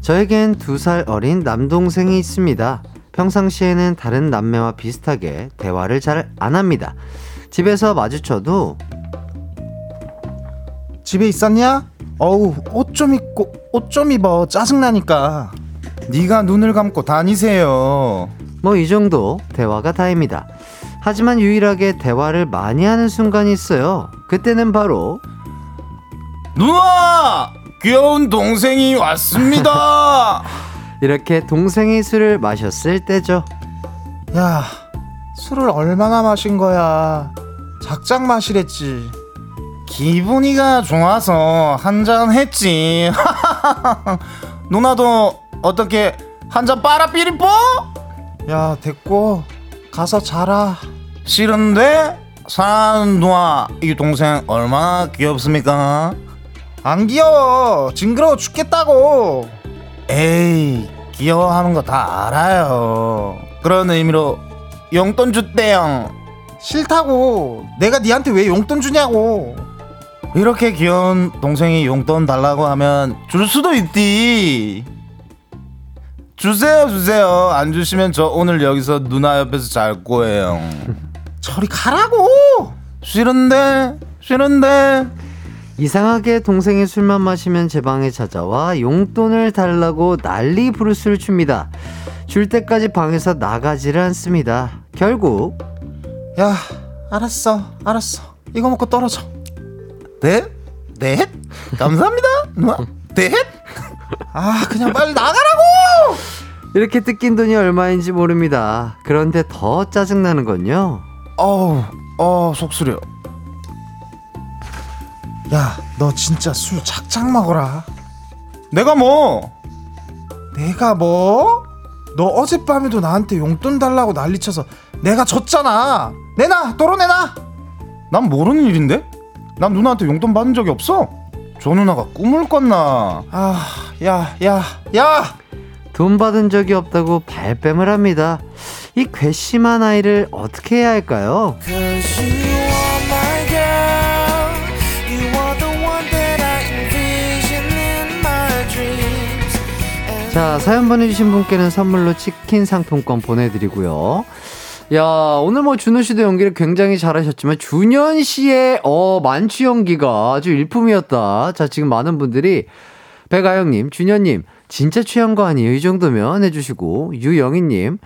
저에겐 두 살 어린 남동생이 있습니다. 평상시에는 다른 남매와 비슷하게 대화를 잘 안 합니다. 집에서 마주쳐도 집에 있었냐? 어우 옷 좀 입고 옷 좀 입어 짜증나니까. 네가 눈을 감고 다니세요. 뭐 이 정도 대화가 다입니다. 하지만 유일하게 대화를 많이 하는 순간이 있어요. 그때는 바로 누나 귀여운 동생이 왔습니다. 이렇게 동생이 술을 마셨을 때죠. 야 술을 얼마나 마신 거야? 작작 마시랬지. 기분이가 좋아서 한 잔 했지. 누나도 어떻게 한 잔 빨아 삐리뽀? 야 됐고 가서 자라. 싫은데 사랑하는 누나 이 동생 얼마나 귀엽습니까? 안 귀여워 징그러워 죽겠다고. 에이 귀여워하는 거 다 알아요. 그런 의미로 용돈 줬대요. 싫다고. 내가 니한테 왜 용돈 주냐고. 이렇게 귀여운 동생이 용돈 달라고 하면 줄 수도 있디. 주세요, 주세요. 안 주시면 저 오늘 여기서 누나 옆에서 잘 거예요. 저리 가라고. 싫은데, 싫은데. 이상하게 동생이 술만 마시면 제 방에 찾아와 용돈을 달라고 난리 부르스를 춥니다. 줄 때까지 방에서 나가지를 않습니다. 결국 야, 알았어, 알았어. 이거 먹고 떨어져. 네? 네? 감사합니다. 누나. 네? 아, 그냥 빨리 나가라고! 이렇게 뜯긴 돈이 얼마인지 모릅니다. 그런데 더 짜증나는 건요. 어우, 어, 속 쓰려. 야, 너 진짜 술 작작 먹어라. 내가 뭐? 내가 뭐? 너 어젯밤에도 나한테 용돈 달라고 난리쳐서 내가 줬잖아. 내놔, 도로 내놔. 난 모르는 일인데? 난 누나한테 용돈 받은 적이 없어. 저 누나가 꿈을 꿨나? 아, 야, 야, 야. 돈 받은 적이 없다고 발뺌을 합니다. 이 괘씸한 아이를 어떻게 해야 할까요? 자, 사연 보내주신 분께는 선물로 치킨 상품권 보내드리고요. 야, 오늘 뭐 준호 씨도 연기를 굉장히 잘하셨지만, 준현 씨의, 어, 만취 연기가 아주 일품이었다. 자, 지금 많은 분들이, 백아영님, 준현님, 진짜 취한 거 아니에요? 이 정도면 해주시고, 유영희님,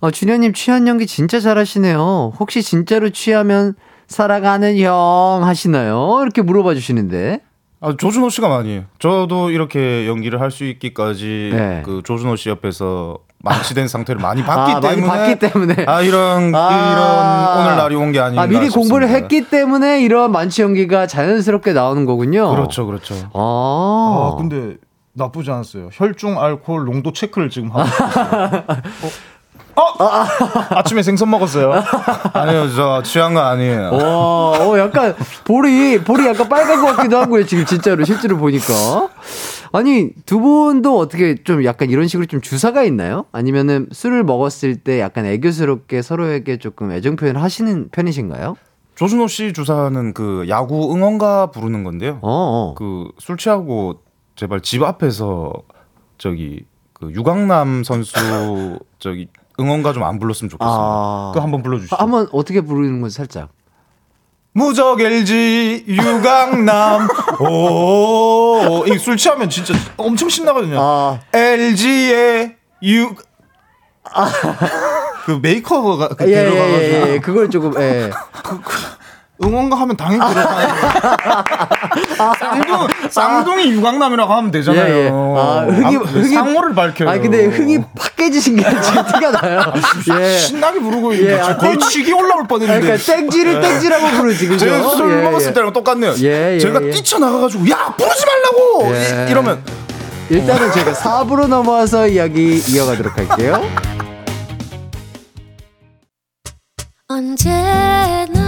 어, 준현님 취한 연기 진짜 잘하시네요. 혹시 진짜로 취하면 살아가는 형 하시나요? 이렇게 물어봐 주시는데. 아, 조준호 씨가 많이 해요. 저도 이렇게 연기를 할 수 있기까지 네. 그 조준호 씨 옆에서 망치된 상태를 많이 봤기 아, 많이 때문에 봤기 때문에. 아 이런 아. 이런 오늘 날이 온 게 아닌가 아, 미리 공부를 싶습니다. 했기 때문에 이런 만취 연기가 자연스럽게 나오는 거군요. 그렇죠, 그렇죠. 아, 아, 근데 나쁘지 않았어요. 혈중 알코올 농도 체크를 지금 하고 있어요. 어? 어? 아침에 생선 먹었어요. 아니요, 저 취한 거 아니에요. 와, 어, 약간 볼이 볼이 약간 빨간 것 같기도 하고요. 지금 진짜로 실제로 보니까. 아니 두 분도 어떻게 좀 약간 이런 식으로 좀 주사가 있나요? 아니면은 술을 먹었을 때 약간 애교스럽게 서로에게 조금 애정 표현을 하시는 편이신가요? 조준호 씨 주사는 그 야구 응원가 부르는 건데요. 어, 어. 그술 취하고 제발 집 앞에서 저기 그 유강남 선수 저기 응원가 좀 안 불렀으면 좋겠습니다. 아, 그거 한번 불러주시죠. 아, 한번 어떻게 부르는 건지 살짝. 무적 LG 유강남 오이술 취하면 진짜 엄청 신나거든요. 아, LG의 유. 그 메이커가 그 예, 예, 들어가가지고 예, 예. 그걸 조금, 예. 응원가 하면 당연히 들어가는 쌍둥, 쌍둥이 유강남이라고 하면 되잖아요. 예, 예. 아, 흥이, 아, 흥이. 상호를 밝혀요. 아, 근데 흥이 팍 깨지신 게 지금 티가 나요. 예. 신나게 부르고 예, 아, 거의 땡- 치기 올라올 뻔했는데. 그러니까 땡지를 땡지라고 부르지, 그죠? 제가 술 예, 먹었을 예. 때랑 똑같네요. 예, 예, 제가 예. 뛰쳐나가가지고 야 부르지 말라고 예. 이, 이러면 일단은 저희가 4부로 넘어와서 이야기 이어가도록 할게요. 언제나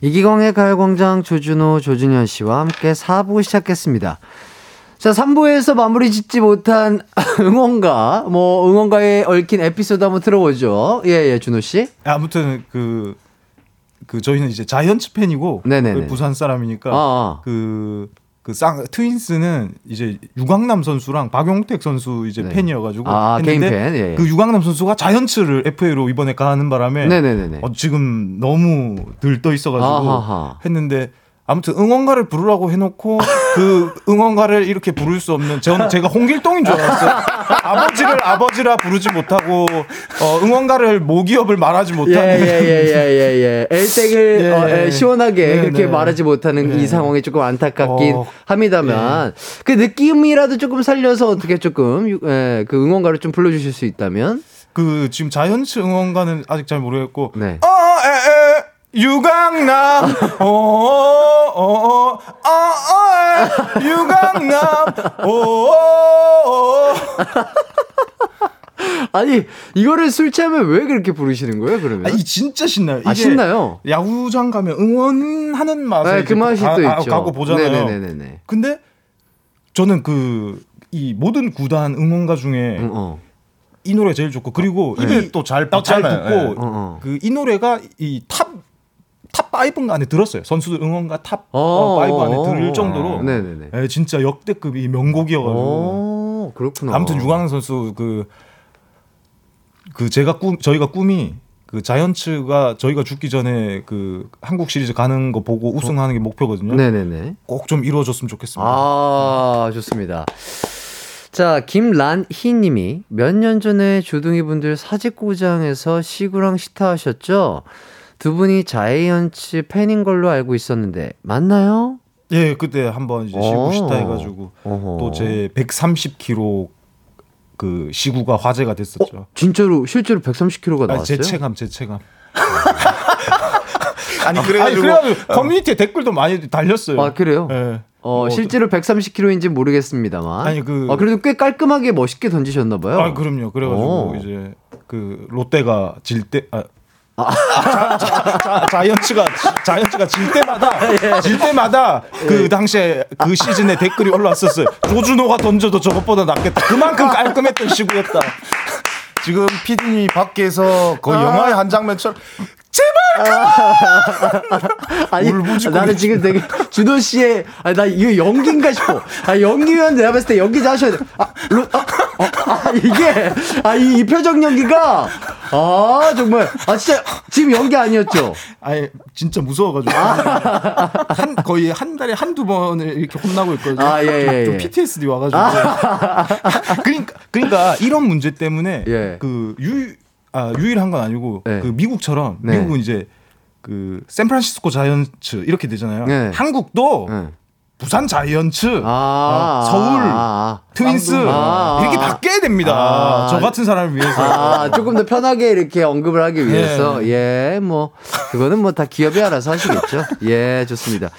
이기광의 가요광장 조준호, 조준현 씨와 함께 4부 시작했습니다. 자, 3부에서 마무리 짓지 못한 응원가, 뭐, 응원가에 얽힌 에피소드 한번 들어보죠. 예, 예, 준호 씨. 아무튼 그, 그 저희는 이제 자이언츠 팬이고 네네네. 그 부산 사람이니까 아, 아. 그. 그 쌍 트윈스는 이제 유강남 선수랑 박용택 선수 이제 네. 팬이어가지고 아, 했는데 팬, 예. 그 유강남 선수가 자이언츠를 FA로 이번에 가는 바람에 네네네네. 어, 지금 너무 들떠 있어가지고 아하하. 했는데 아무튼 응원가를 부르라고 해놓고 그 응원가를 이렇게 부를 수 없는 저는 제가 홍길동인 줄 알았어요. 아버지를 아버지라 부르지 못하고 어, 응원가를 모기업을 말하지 예, 못하는 예, 예, 예, 예, 예. 엘땡을 예, 어, 예, 예. 시원하게 네, 그렇게 네. 말하지 못하는 네. 이 상황이 조금 안타깝긴 어, 합니다만 그 느낌이라도 조금 살려서 어떻게 조금 유- 예, 그 응원가를 좀 불러주실 수 있다면 그 지금 자이언츠 응원가는 아직 잘 모르겠고 네. 어, 에, 에, 유강남, 어, 어, 어, 어, 어, 에, 유강남, 어, 어, 어. 아니 이거를 술 취하면 왜 그렇게 부르시는 거예요? 그러면? 아, 이 진짜 신나요. 아, 신나요? 야구장 가면 응원하는 맛에 네, 그 맛이 가, 또 아, 있죠. 가고 보잖아요. 네네네네. 근데 저는 그 이 모든 구단 응원가 중에 응, 어. 이 노래 제일 좋고 그리고 입에 또잘 어, 잘. 붙고 예. 어, 어. 그이 노래가 이 top top 5인가 안에 들었어요. 선수들 응원가 top 어, 어, 5 안에 어, 들을 어. 정도로 네네네. 예, 진짜 역대급 이 명곡이어가지고 오, 그렇구나. 아무튼 유광 선수 그 그 제가 꿈 저희가 꿈이 그 자이언츠가 저희가 죽기 전에 그 한국 시리즈 가는 거 보고 우승하는 게 목표거든요. 네네네. 꼭 좀 이루어졌으면 좋겠습니다. 아, 좋습니다. 자, 김란희 님이 몇 년 전에 조둥이 분들 사직고장에서 시구랑 시타 하셨죠? 두 분이 자이언츠 팬인 걸로 알고 있었는데, 맞나요? 예, 그때 한번 이제 시구 어. 시타 해가지고 어허. 또제 130kg 그 시구가 화제가 됐었죠. 진짜로, 실제로 130kg가 아니, 나왔어요? 제 체감, 제 체감. 아니 아니, 그래가지고 그래가지고 커뮤니티에 댓글도 많이 달렸어요. 아, 그래요? 예. 어, 뭐, 실제로 130kg인지 모르겠습니다만. 아니, 그- 아, 그래도 꽤 깔끔하게 멋있게 던지셨나 봐요. 아, 그럼요. 그래가지고 오. 이제 그 롯데가 질 때, 아, 자, 자, 자, 자이언츠가 자이언츠가 질 때마다 질 때마다 그 당시에 그 시즌에 댓글이 올라왔었어요. 조준호가 던져도 저것보다 낫겠다. 그만큼 깔끔했던 시구였다. 지금 피디님이 밖에서 거의 영화의 한 장면처럼 아니, 울부짖고 나는 지금 되게 준호 씨의 아니 나 이거 연기인가 싶어. 아 연기면 내가 봤을 때 연기자 하셔야 돼. 아, 로, 아, 어, 아 이게 아이 이 표정 연기가 아 정말 아 진짜 지금 연기 아니었죠? 아예 진짜 무서워가지고 한 거의 한 달에 한두 번을 이렇게 혼나고 있거든요. 아, 예, 예, 좀 예. PTSD 와가지고. 그러니까 그러니까 이런 문제 때문에 예. 그 유, 아, 유일한 건 아니고 네. 그 미국처럼 네. 미국은 이제 그 샌프란시스코 자이언츠 이렇게 되잖아요. 네. 한국도 네. 부산 자이언츠, 아, 어, 서울 아, 트윈스 아, 이렇게 아. 바뀌어야 됩니다. 아. 저 같은 사람을 위해서. 아, 조금 더 편하게 이렇게 언급을 하기 위해서. 예, 뭐, 그거는 뭐 다 기업이 알아서 하시겠죠. 예, 좋습니다.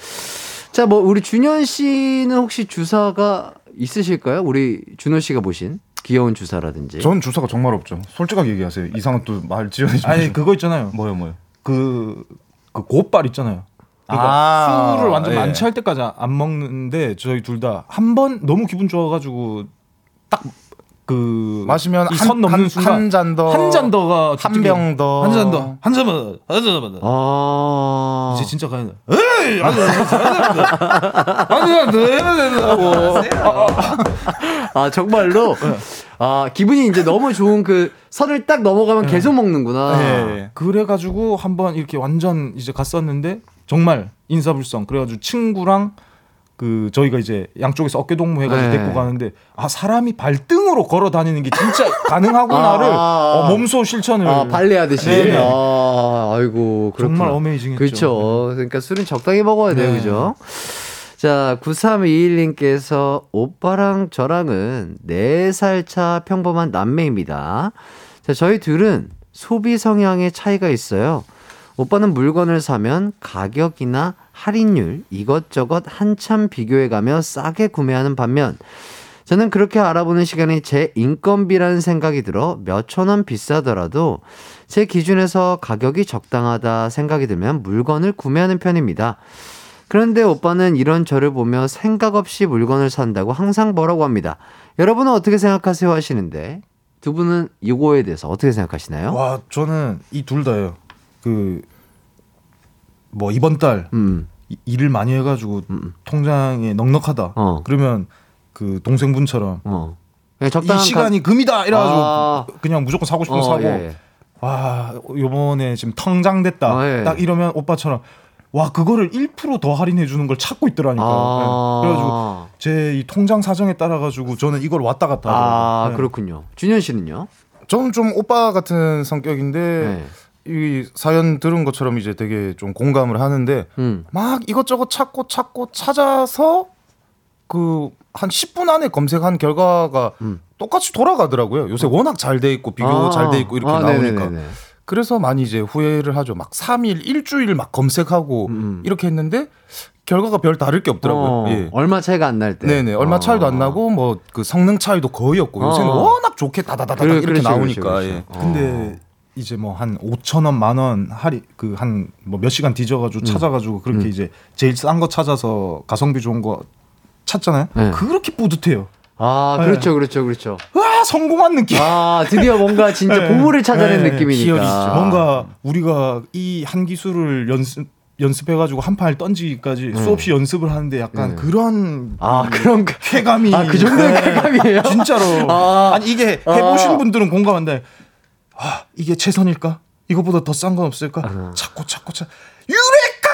자, 뭐, 우리 준현 씨는 혹시 주사가 있으실까요? 우리 준호 씨가 보신 귀여운 주사라든지. 전 주사가 정말 없죠. 솔직하게 얘기하세요. 이상은 또 말 지어내지 아니 마시고. 그거 있잖아요. 뭐요 뭐요. 그, 그 곧발 있잖아요. 그러니까 아, 술을 완전 예. 만취할 때까지 안 먹는데 저희 둘 다 한 번 너무 기분 좋아가지고 딱 그 마시면 이 한- 선 넘는 한- 순간 한 잔 더, 한 잔 더가 한 병 더. 한 잔 더, 한 잔만 더, 한 잔만 더. 아. 이제 진짜 가야 돼. 에이, 한잔 더, 한잔 더, 한잔더 해야 된다고. 아, 정말로? 아, 기분이 이제 너무 좋은 그 선을 딱 넘어가면 계속 먹는구나. 예. 그래가지고 한번 이렇게 완전 이제 갔었는데 정말 인사불성. 그래가지고 친구랑 그 저희가 이제 양쪽에서 어깨 동무 해가지고 네. 데리고 가는데 아 사람이 발등으로 걸어 다니는 게 진짜 가능하구나를 아. 어, 몸소 실천을 아, 발레하듯이. 네. 아, 아이고. 그렇구나. 정말 어메이징했죠. 그렇죠. 그러니까 술은 적당히 먹어야 돼요. 네. 그죠? 자, 9321님께서 오빠랑 저랑은 4살 차 평범한 남매입니다. 자, 저희 둘은 소비 성향의 차이가 있어요. 오빠는 물건을 사면 가격이나 할인율 이것저것 한참 비교해가며 싸게 구매하는 반면 저는 그렇게 알아보는 시간이 제 인건비라는 생각이 들어 몇천 원 비싸더라도 제 기준에서 가격이 적당하다 생각이 들면 물건을 구매하는 편입니다. 그런데 오빠는 이런 저를 보며 생각 없이 물건을 산다고 항상 뭐라고 합니다. 여러분은 어떻게 생각하세요 하시는데 두 분은 이거에 대해서 어떻게 생각하시나요? 와 저는 이 둘 다예요. 그 뭐 이번 달 음. 이- 일을 많이 해가지고 통장에 넉넉하다. 어. 그러면 그 동생분처럼 어. 그냥 이 시간이 금이다 이래가지고 아. 그냥 무조건 사고 싶은 어, 거 사고 예. 와 요번에 지금 텅장 됐다 아, 예. 딱 이러면 오빠처럼 와 그거를 1%더 할인해 주는 걸 찾고 있더라니까 아. 네. 그래가지고 제 이 통장 사정에 따라 가지고 저는 이걸 왔다 갔다 아. 네. 그렇군요. 준현 씨는요? 저는 좀 오빠 같은 성격인데 네. 이 사연 들은 것처럼 이제 되게 좀 공감을 하는데 음. 막 이것저것 찾고 찾고 찾아서 그 한 10분 안에 검색한 결과가 똑같이 돌아가더라고요. 요새 워낙 잘 돼 있고 비교 음. 아. 잘돼 있고 이렇게 아, 나오니까. 네네네네. 그래서 많이 이제 후회를 하죠. 막 3일, 일주일 막 검색하고 음. 이렇게 했는데 결과가 별 다를 게 없더라고요. 어, 예. 얼마 차이가 안 날 때. 네네 얼마 어. 차이도 안 나고 뭐 그 성능 차이도 거의 없고 요새는 어. 워낙 좋게 다다다다 그래, 이렇게 그렇죠, 나오니까 그렇죠, 예. 그렇죠. 어. 근데 이제 뭐 한 5천 원, 만 원 할인 그 한 뭐 몇 시간 음. 뒤져가지고 찾아가지고 그렇게 이제 제일 싼 거 찾아서 가성비 좋은 거 찾잖아요. 네. 그렇게 뿌듯해요. 아, 네. 그렇죠, 그렇죠, 그렇죠. 와 성공한 느낌. 아, 드디어 뭔가 진짜 네. 보물을 찾아낸 네. 느낌이니까. 희열이 있죠. 뭔가 우리가 이 한 기술을 연습 연습해가지고 한 판을 던지기까지 수없이 연습을 하는데 약간 네. 그런 아, 그런 그- 쾌감이 아, 그 정도의 네. 쾌감이에요? 진짜로 아. 아. 니 이게 해보신 분들은 공감한데 아 이게 최선일까 이거보다 더 싼 건 없을까? 아. 찾고 찾고 찾. 유레카!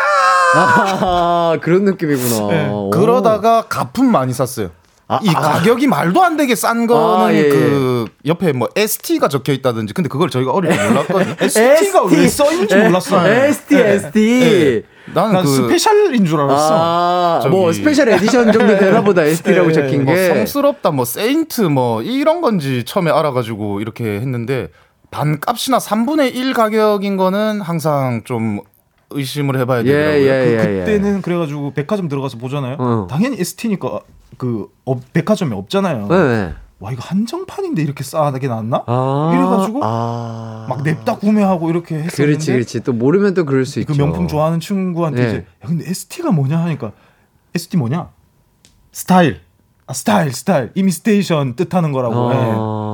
아, 그런 느낌이구나. 네, 오. 그러다가 가품 많이 샀어요. 아, 이 아. 가격이 말도 안 되게 싼 거는 아, 예, 예. 그 옆에 뭐 ST가 적혀 있다든지 근데 그걸 저희가 어릴 때 몰랐거든요. ST가 왜 써 있는지 에, 몰랐어요. ST, 네. ST. 네. 나는 난그 special인 줄 알았어. 아, 저기- 뭐 special edition 정도 되나 보다 ST라고 예, 적힌 뭐 게. 성스럽다 뭐 saint 뭐 이런 건지 처음에 알아가지고 이렇게 했는데 반값이나 3분의 1 가격인 거는 항상 좀 의심을 해봐야 예, 되더라고요. 예, 그, 예, 예. 그때는 그래가지고 백화점 들어가서 보잖아요. 어. 당연히 ST니까 그 어, 백화점에 없잖아요. 네, 네. 와 이거 한정판인데 이렇게 싸게 나왔나? 아, 이래가지고 아. 막 냅다 구매하고 이렇게 했었는데 그렇지, 그렇지. 또 모르면 또 그럴 수 그 있죠. 명품 좋아하는 친구한테 네. 이제 야, 근데 ST가 뭐냐 하니까 ST 뭐냐? 스타일. 아 스타일 스타일 이미스테이션 뜻하는 거라고. 예.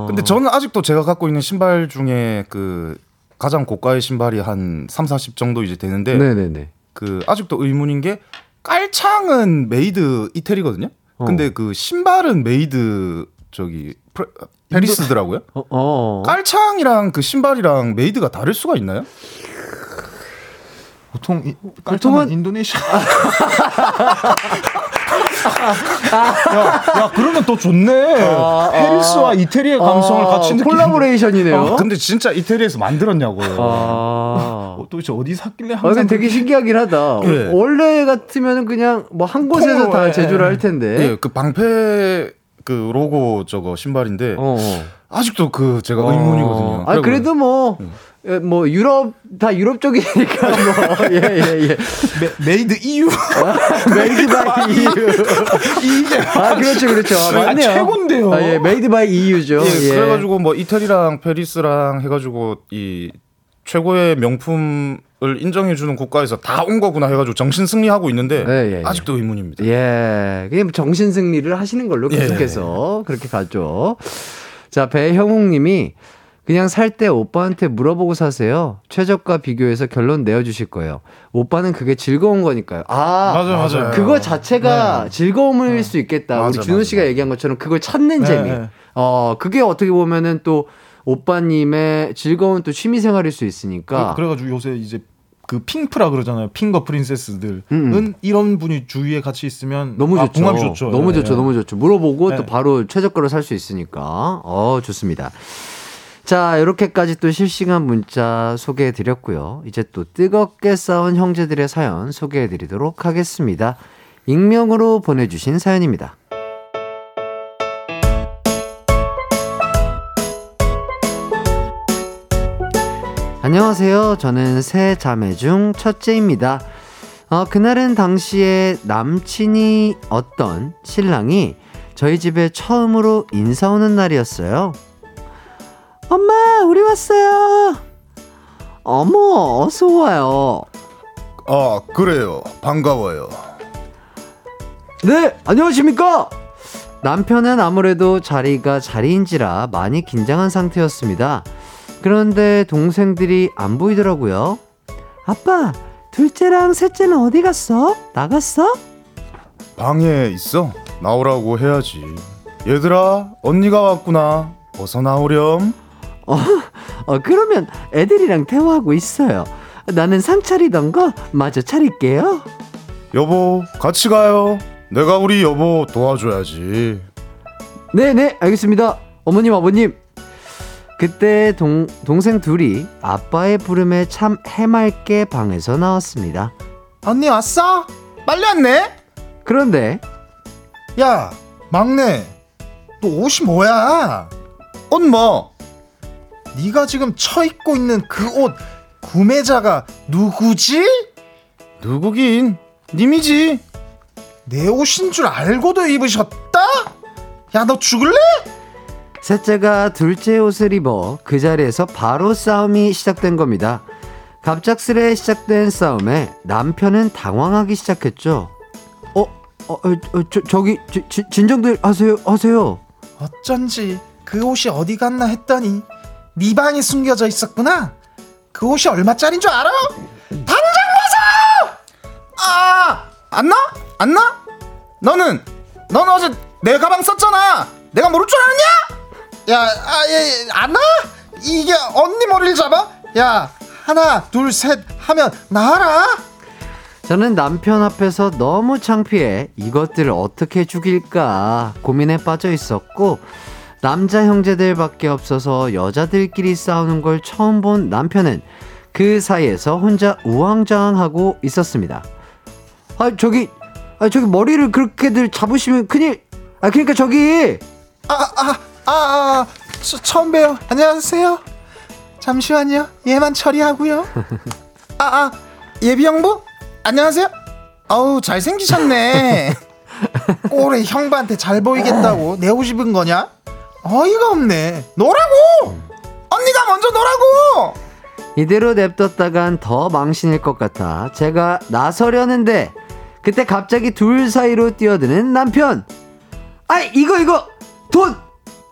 어. 근데 저는 아직도 제가 갖고 있는 신발 중에 그 가장 고가의 신발이 한 3, 40 정도 이제 되는데 네네네. 그 아직도 의문인 게 깔창은 made 이태리거든요. 어. 근데 그 신발은 made 저기 프레- 페리스더라고요. 어, 어. 깔창이랑 그 신발이랑 made가 다를 수가 있나요? 보통 이, 깔창은 인도네시아. 야, 야, 그러면 더 좋네. 아, 페리스와 이태리의 감성을 아, 같이 느끼는. 콜라보레이션이네요. 어, 근데 진짜 이태리에서 만들었냐고요. 아. 어, 도대체 어디 샀길래 아, 항상 근데 되게 신기하긴 하다. 예. 원래 같으면 그냥 뭐 한 곳에서 다 예, 제조를 예. 할 텐데. 예, 그 방패 그 로고 저거 신발인데 어. 아직도 그 제가 의문이거든요. 아, 그래도 뭐, 예, 뭐, 유럽, 다 유럽 쪽이니까 뭐, 예, 예, 예. 메, made EU made by EU. 이게 아, 그렇죠, 그렇죠. 아, 아, 맞네요. 최고인데요. 아, 예, made by EU죠. 예, 예. 그래가지고 뭐 이태리랑 Paris랑 해가지고 이 최고의 명품을 인정해주는 국가에서 다 온 거구나 해가지고 정신 승리하고 있는데 예, 예, 예. 아직도 의문입니다. 예. 그냥 정신 승리를 하시는 걸로 예. 계속해서 그렇게 가죠. 자, 배형욱 님이 그냥 살 때 오빠한테 물어보고 사세요. 최저가 비교해서 결론 내어주실 거예요. 오빠는 그게 즐거운 거니까요. 아, 맞아요, 맞아요. 그거 자체가 즐거움일 수 있겠다. 우리 맞아, 준호 맞아. 씨가 얘기한 것처럼 그걸 찾는 재미. 네. 어, 그게 어떻게 보면은 또 오빠님의 즐거운 또 취미 생활일 수 있으니까. 그, 그래가지고 요새 이제 그 핑프라 그러잖아요. 핑거 프린세스들은 음. 이런 분이 주위에 같이 있으면 너무 아, 좋죠. 좋죠. 너무 예, 좋죠. 예. 너무 좋죠. 물어보고 또 네. 바로 최저가로 살 수 있으니까. 어, 좋습니다. 자, 이렇게까지 또 실시간 문자 소개해 드렸고요. 이제 또 뜨겁게 싸운 형제들의 사연 소개해 드리도록 하겠습니다. 익명으로 보내주신 사연입니다. 안녕하세요. 저는 세 자매 중 첫째입니다. 어, 그날은 당시에 남친이 어떤 신랑이 저희 집에 처음으로 인사 오는 날이었어요. 엄마, 우리 왔어요. 어머, 어서 와요. 아 그래요. 반가워요. 네, 안녕하십니까? 남편은 아무래도 자리가 자리인지라 많이 긴장한 상태였습니다. 그런데 동생들이 안 보이더라고요. 아빠, 둘째랑 셋째는 어디 갔어? 나갔어? 방에 있어. 나오라고 해야지. 얘들아 언니가 왔구나. 어서 나오렴. 어, 어, 그러면 애들이랑 대화하고 있어요. 나는 상 차리던 거 마저 차릴게요. 여보 같이 가요. 내가 우리 여보 도와줘야지. 네네, 알겠습니다. 어머님, 아버님. 그때 동, 동생 둘이 아빠의 부름에 참 해맑게 방에서 나왔습니다. 언니 왔어? 빨리 왔네. 그런데 야 막내 너 옷이 뭐야? 옷 뭐? 네가 지금 처 입고 있는 그 옷 구매자가 누구지? 누구긴 님이지. 내 옷인 줄 알고도 입으셨다? 야 너 죽을래? 셋째가 둘째 옷을 입어 그 자리에서 바로 싸움이 시작된 겁니다. 갑작스레 시작된 싸움에 남편은 당황하기 시작했죠. 어, 어, 어, 어, 저, 저기 지- 진정들 하세요, 하세요. 어쩐지 그 옷이 어디 갔나 했더니 네 방에 숨겨져 있었구나. 그 옷이 얼마짜린 줄 알아? 당장 벗어! 아, 안 나? 안 나? 너는 넌 어제 내 가방 썼잖아. 내가 모를 줄 알았냐? 야, 아, 예, 예, 안 나? 이게 언니 머리를 잡아? 야, 하나 둘 셋 하면 나와라 저는 남편 앞에서 너무 창피해 이것들을 어떻게 죽일까 고민에 빠져 있었고 남자 형제들밖에 없어서 여자들끼리 싸우는 걸 처음 본 남편은 그 사이에서 혼자 우왕좌왕하고 있었습니다. 아 저기 아 저기 머리를 그렇게들 잡으시면 큰일. 아 그러니까 저기. 아아아 아, 아, 처- 처음 봬요. 안녕하세요. 잠시만요. 얘만 처리하고요. 아 아 예비형부? 안녕하세요. 아우 잘생기셨네. 꼴에 형부한테 잘 보이겠다고. 내고 싶은 거냐 어이가 없네 노라고 언니가 먼저 노라고 이대로 냅뒀다간 더 망신일 것 같아 제가 나서려는데 그때 갑자기 둘 사이로 뛰어드는 남편. 아 이거 이거 돈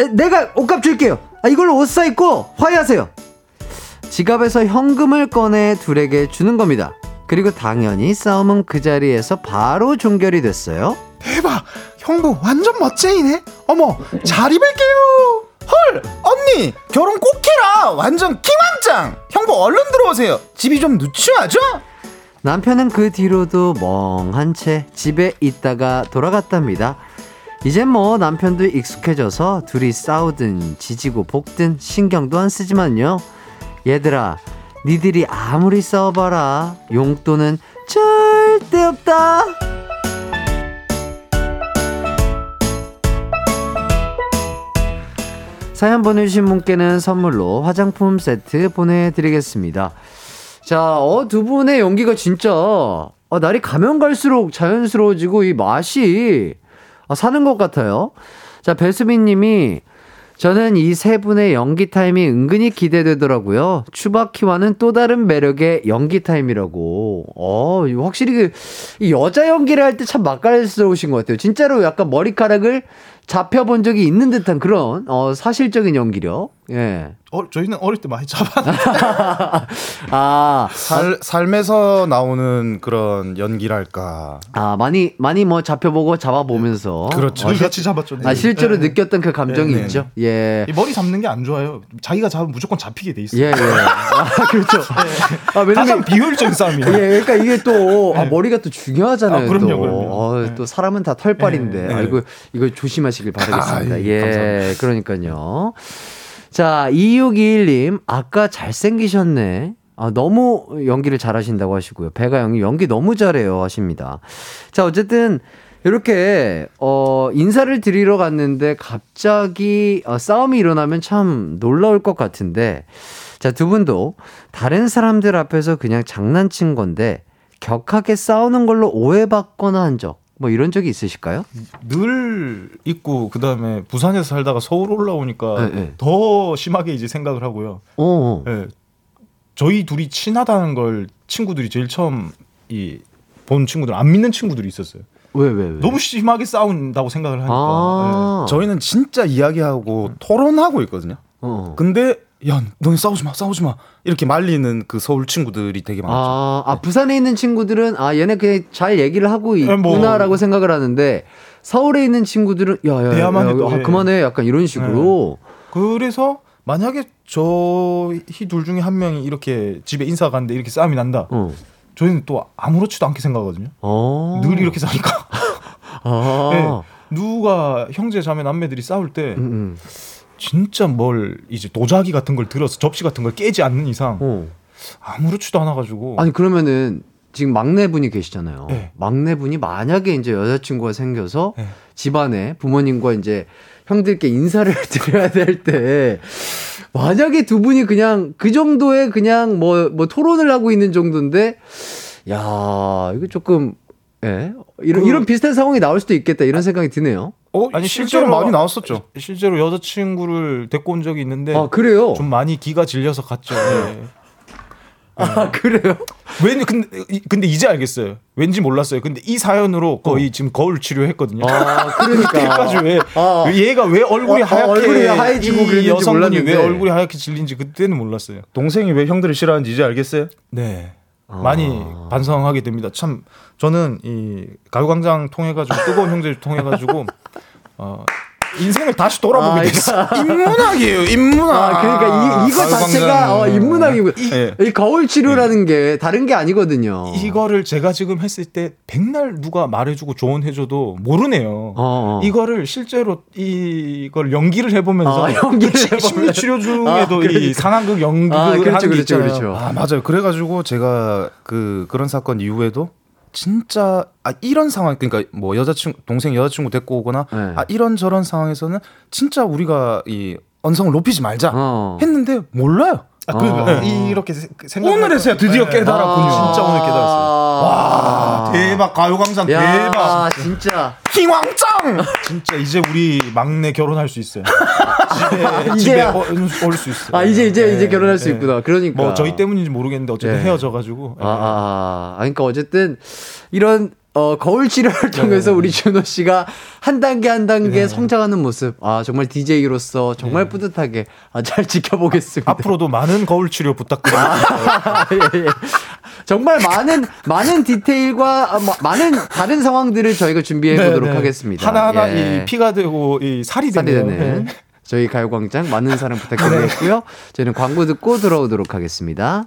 에, 내가 옷값 줄게요. 아 이걸로 옷 사 입고 화해하세요. 지갑에서 현금을 꺼내 둘에게 주는 겁니다. 그리고 당연히 싸움은 그 자리에서 바로 종결이 됐어요. 대박 형부 완전 멋쟁이네 어머 잘 입을게요 헐 언니 결혼 꼭 해라 완전 킹왕짱 형부 얼른 들어오세요 집이 좀 누추하죠? 남편은 그 뒤로도 멍한 채 집에 있다가 돌아갔답니다. 이젠 뭐 남편도 익숙해져서 둘이 싸우든 지지고 볶든 신경도 안 쓰지만요. 얘들아, 니들이 아무리 싸워봐라. 용돈은 절대 없다. 사연 보내주신 분께는 선물로 화장품 세트 보내드리겠습니다. 자, 어, 두 분의 연기가 진짜, 어, 날이 가면 갈수록 자연스러워지고 이 맛이 어, 사는 것 같아요. 자, 배수빈 님이 저는 이 세 분의 연기 타임이 은근히 기대되더라고요. 추바키와는 또 다른 매력의 연기 타임이라고. 어, 확실히 그, 이 여자 연기를 할 때 참 맛깔스러우신 것 같아요. 진짜로 약간 머리카락을 잡혀본 적이 있는 듯한 그런, 어, 사실적인 연기력. 예. 어, 저희는 어릴 때 많이 잡아 아, 살, 삶에서 나오는 그런 연기랄까 아, 많이, 많이 뭐 잡혀보고 잡아보면서. 그렇죠. 어, 저희 같이 잡았죠 아, 실제로 네. 느꼈던 그 감정이 네, 네. 있죠. 예. 이 머리 잡는 게 안 좋아요 자기가 잡으면 무조건 잡히게 돼 있어요 예, 예. 아, 그렇죠. 아, 왜냐면 가장 비효율적인 싸움이에요 예, 그러니까 이게 또 아, 머리가 또 중요하잖아요. 아, 그럼요, 또. 그럼요. 어, 또 사람은 다 털빨인데. 네, 네. 아이고 이거 조심하시길 바라겠습니다. 아이, 예, 감사합니다. 그러니까요. 자, 2621님 아까 잘생기셨네. 아, 너무 연기를 잘하신다고 하시고요. 배가 형이 연기 너무 잘해요 하십니다. 자, 어쨌든 이렇게 어 인사를 드리러 갔는데 갑자기 어, 싸움이 일어나면 참 놀라울 것 같은데 자, 두 분도 다른 사람들 앞에서 그냥 장난친 건데 격하게 싸우는 걸로 오해받거나 한 적 뭐 이런 적이 있으실까요? 늘 있고 그 다음에 부산에서 살다가 서울 올라오니까 네, 네. 더 심하게 이제 생각을 하고요. 어. 예. 저희 둘이 친하다는 걸 친구들이 제일 처음 이 본 친구들 안 믿는 친구들이 있었어요. 왜, 왜, 왜? 너무 심하게 싸운다고 생각을 하니까. 아. 예. 저희는 진짜 이야기하고 토론하고 있거든요. 어. 근데 야, 너네 싸우지 마, 싸우지 마. 이렇게 말리는 그 서울 친구들이 되게 많죠. 아, 아, 부산에 있는 친구들은 아, 얘네 그냥 잘 얘기를 하고 뭐. 있구나라고 생각을 하는데 서울에 있는 친구들은 야, 야, 야, 아, 예. 그만해. 약간 이런 식으로. 그래서 만약에 저희 둘 중에 한 명이 이렇게 집에 인사 갔는데 이렇게 싸움이 난다. 어. 저희는 또 아무렇지도 않게 생각하거든요. 어. 늘 이렇게 사니까. 아. 네. 누가 형제 자매 남매들이 싸울 때 음, 음. 진짜 뭘 이제 도자기 같은 걸 들어서 접시 같은 걸 깨지 않는 이상 어. 아무렇지도 않아 가지고 아니 그러면은 지금 막내분이 계시잖아요. 네. 막내분이 만약에 이제 여자친구가 생겨서 네. 집안에 부모님과 이제 형들께 인사를 드려야 될 때 만약에 두 분이 그냥 그 정도의 그냥 뭐뭐 토론을 하고 있는 정도인데 야 이거 조금 예 이런 그- 이런 비슷한 상황이 나올 수도 있겠다 이런 생각이 드네요. 어, 아니, 실제로, 실제로- 많이 나왔었죠. 실제로 여자친구를 데리고 온 적이 있는데 아 그래요? 좀 많이 기가 질려서 갔죠. 네. 아 그래요? 왠 근데 이- 근데 이제 알겠어요. 왠지 몰랐어요. 근데 이 사연으로 거의 지금 거울 치료했거든요. 아 그러니까 그때까지 왜 아. 얘가 왜 얼굴이 어, 어, 하얗게 얼굴이 왜 하얘지고 이 여성분이 몰랐는데. 왜 얼굴이 하얗게 질린지 그때는 몰랐어요. 동생이 왜 형들을 싫어하는지 이제 알겠어요? 네. 아. 많이 반성하게 됩니다. 참 저는 이 가요광장 통해 가지고 뜨거운 형제를 통해 가지고 어 인생을 다시 돌아보게 아, 됐어. 인문학이에요, 인문학. 아, 그러니까 이, 이거 자체가 어, 인문학이고 예. 이 거울 치료라는 게 다른 게 아니거든요. 이거를 제가 지금 했을 때 백날 누가 말해주고 조언해줘도 모르네요. 어, 어. 이거를 실제로 이걸 연기를 해보면서 아, 연기를 그 치- 해보면. 심리 치료 중에도 아, 이 그러니까. 상황극 연극을 아, 그렇죠, 하는 게 그렇죠, 있잖아요. 그렇죠. 아 맞아요. 그래가지고 제가 그 그런 사건 이후에도 진짜 아 이런 상황 그러니까 뭐 여자친구 동생 여자친구 데리고 오거나 네. 아 이런 저런 상황에서는 진짜 우리가 이 언성을 높이지 말자 어. 했는데 몰라요. 아, 그러니까 아. 이- 이렇게 세- 생각 오늘에서야 드디어 네. 깨달았군요. 아. 진짜 오늘 깨달았어요. 와, 대박 가요광장 야, 대박 진짜. 희왕짱. 진짜 이제 우리 막내 결혼할 수 있어요. 집에. 집에 올수 있어요. 아, 이제, 이제, 네, 이제 결혼할 수 네. 있구나. 그러니까. 뭐 저희 때문인지 모르겠는데 어쨌든 네. 헤어져가지고 아, 아, 아. 아, 그러니까 어쨌든 이런 어, 거울 치료를 네. 통해서 우리 준호 씨가 한 단계 한 단계 성장하는 모습. 아, 정말 DJ로서 정말 뿌듯하게 아, 잘 지켜보겠습니다. 네. 앞으로도 많은 거울 치료 부탁드립니다. 예, 예. 정말 많은 많은 디테일과 아, 뭐, 많은 다른 상황들을 저희가 준비해 보도록 네, 네. 하겠습니다. 하나하나 예. 이 피가 되고 이 살이 살이. 되는 네. 저희 가요광장 많은 사랑 부탁드리겠고요. 저희는 광고 듣고 돌아오도록 하겠습니다.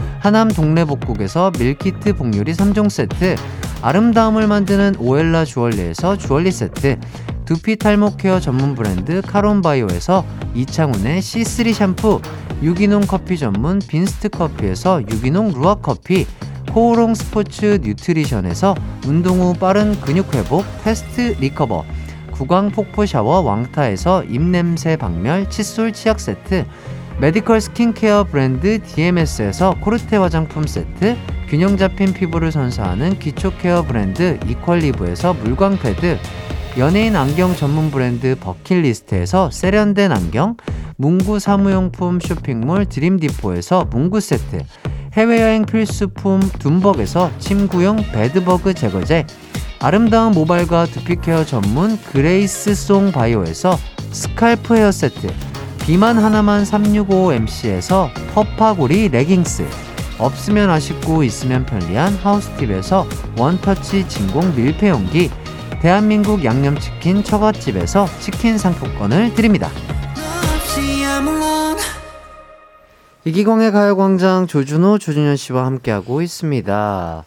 하남 동래복국에서 밀키트 복요리 3종 세트, 아름다움을 만드는 오엘라 주얼리에서 주얼리 세트, 두피 탈모 care 전문 브랜드 카론바이오에서 이창훈의 C3 샴푸, 유기농 커피 전문 빈스트 커피에서 유기농 루아 커피, 코오롱 스포츠 뉴트리션에서 운동 후 빠른 근육 회복 fast recover, 구강 폭포 샤워 왕타에서 입냄새 박멸 칫솔 치약 세트, medical 스킨케어 브랜드 DMS에서 코르테 화장품 세트, 균형 잡힌 피부를 선사하는 기초 care 브랜드 이퀄리브에서 물광 패드, 연예인 안경 전문 브랜드 버킷리스트에서 세련된 안경, 문구 사무용품 쇼핑몰 드림디포에서 문구 세트, 해외여행 필수품 둠벅에서 침구용 bedbug 제거제, 아름다운 모발과 두피care 전문 그레이스 송 바이오에서 scalp hair 세트, 비만 하나만 365MC에서 퍼파고리 레깅스, 없으면 아쉽고 있으면 편리한 하우스팁에서 원터치 진공 밀폐용기, 대한민국 양념치킨 처갓집에서 치킨 상품권을 드립니다. 이기광의 가요광장 조준호, 조준현 씨와 함께하고 있습니다.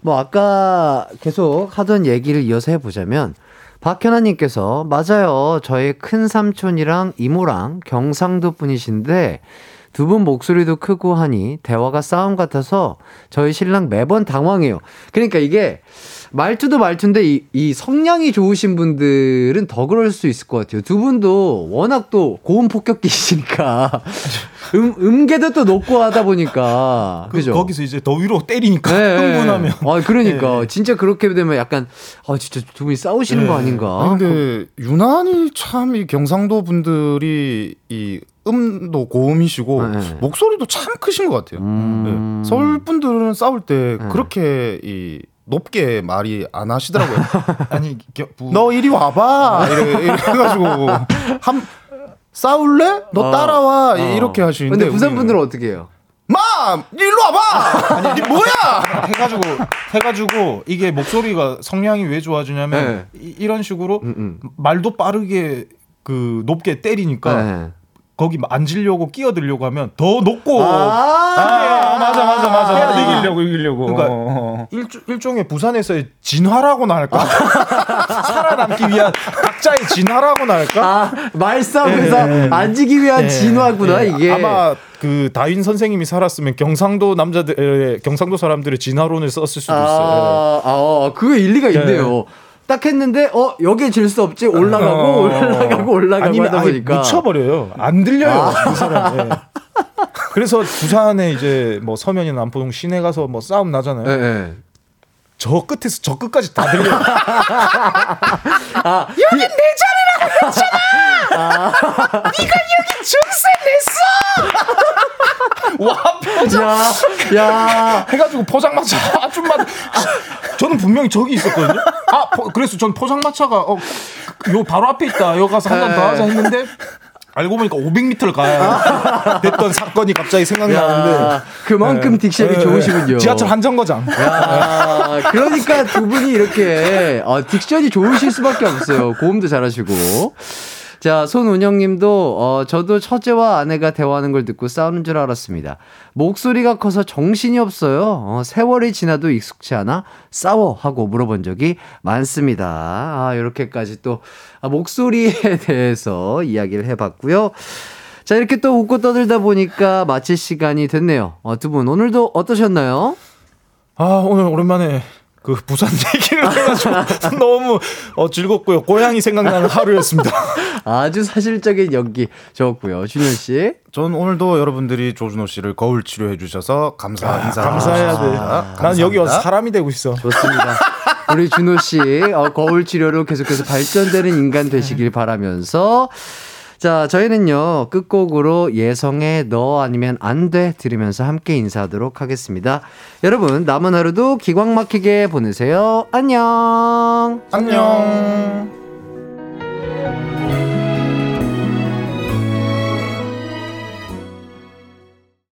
뭐, 아까 계속 하던 얘기를 이어서 해보자면, 박현아님께서, 맞아요. 저희 큰 삼촌이랑 이모랑 경상도 분이신데, 두 분 목소리도 크고 하니, 대화가 싸움 같아서, 저희 신랑 매번 당황해요. 그러니까 이게, 말투도 말투인데, 이, 이 성량이 좋으신 분들은 더 그럴 수 있을 것 같아요. 두 분도 워낙 또 고음 폭격기시니까, 음, 음계도 또 높고 하다 보니까. 그, 그죠? 거기서 이제 더 위로 때리니까 네. 흥분하면 아, 그러니까. 진짜 그렇게 되면 약간, 아, 진짜 두 분이 싸우시는 거 아닌가. 아니, 근데 유난히 참 이 경상도 분들이 이 음도 고음이시고 네. 목소리도 참 크신 것 같아요. 음. 네. 서울 분들은 싸울 때 네. 그렇게 이 높게 말이 안 하시더라고요. 아니 겨, 부, 너 이리 와봐 이래, 이래 가지고 한 싸울래? 너 어. 따라와 어. 이렇게 하시는데 근데 부산 분들은 어떻게 해요? 마 일로 와봐 아니 이게 뭐야 해가지고 해가지고 이게 목소리가 성량이 왜 좋아지냐면 네. 이, 런 식으로 음, 음. 말도 빠르게 그 높게 때리니까 네. 거기 앉으려고 끼어들려고 하면 더 높고 아, 아, 맞아 맞아 맞아 맞아 이기려고 이기려고 그러니까 어. 일종, 일종의 부산에서의 진화라고나 할까 살아남기 위한 각자의 진화라고나 할까 아, 말싸움에서 예, 예. 앉기 위한 예, 진화구나, 예. 이게. 아마 그 다윈 선생님이 살았으면 경상도 남자들 에, 경상도 사람들의 진화론을 썼을 수도 있어요. 아, 아, 그거 일리가 있네요. 딱 했는데, 어, 여기에 질 수 없지. 올라가고, 어. 올라가고, 올라가고 아니면 하다 보니까. 묻혀버려요. 안 들려요. 아. 그 사람. 예. 그래서 부산에 이제 뭐 서면이나 남포동 시내 가서 뭐 싸움 나잖아요. 예, 예. 저 끝에서 저 끝까지 다 들려. 아, 여긴 내 자리라 고 했잖아. 네가 여기 전세 냈어. 와 표정. 야, 야. 해가지고 포장마차 아줌마. 저는 분명히 저기 있었거든요. 아, 포- 그래서 전 포장마차가 어, 요 바로 앞에 있다. 요 가서 한 잔 더 하자 했는데. 알고 보니까 500m를 가야 됐던 사건이 갑자기 생각나는데 야, 그만큼 딕션이 좋으시군요. 네. 지하철 한정거장 야, 그러니까 두 분이 이렇게 어, 딕션이 좋으실 수밖에 없어요. 고음도 잘하시고. 자, 손운영 님도, 어, 저도 처제와 아내가 대화하는 걸 듣고 싸우는 줄 알았습니다. 목소리가 커서 정신이 없어요. 어, 세월이 지나도 익숙치 않아 싸워 하고 물어본 적이 많습니다. 아, 이렇게까지 또, 아, 목소리에 대해서 이야기를 해봤고요. 자, 이렇게 또 웃고 떠들다 보니까 마칠 시간이 됐네요. 어, 두 분, 오늘도 어떠셨나요? 아 오늘 오랜만에 그 부산 얘기를 해가지고 너무 어, 즐겁고요 고향이 생각나는 하루였습니다 아주 사실적인 연기 좋았고요. 준현 씨. 전 오늘도 여러분들이 조준호 씨를 거울 치료해 주셔서 감사 인사 감사해야 돼. 난 여기 와서 사람이 되고 있어. 좋습니다. 우리 준호 씨 어, 거울 치료로 계속해서 발전되는 인간 되시길 바라면서 자, 저희는요, 끝곡으로 예성의 너 아니면 안 돼 들으면서 함께 인사하도록 하겠습니다. 여러분, 남은 하루도 기광 막히게 보내세요. 안녕! 안녕!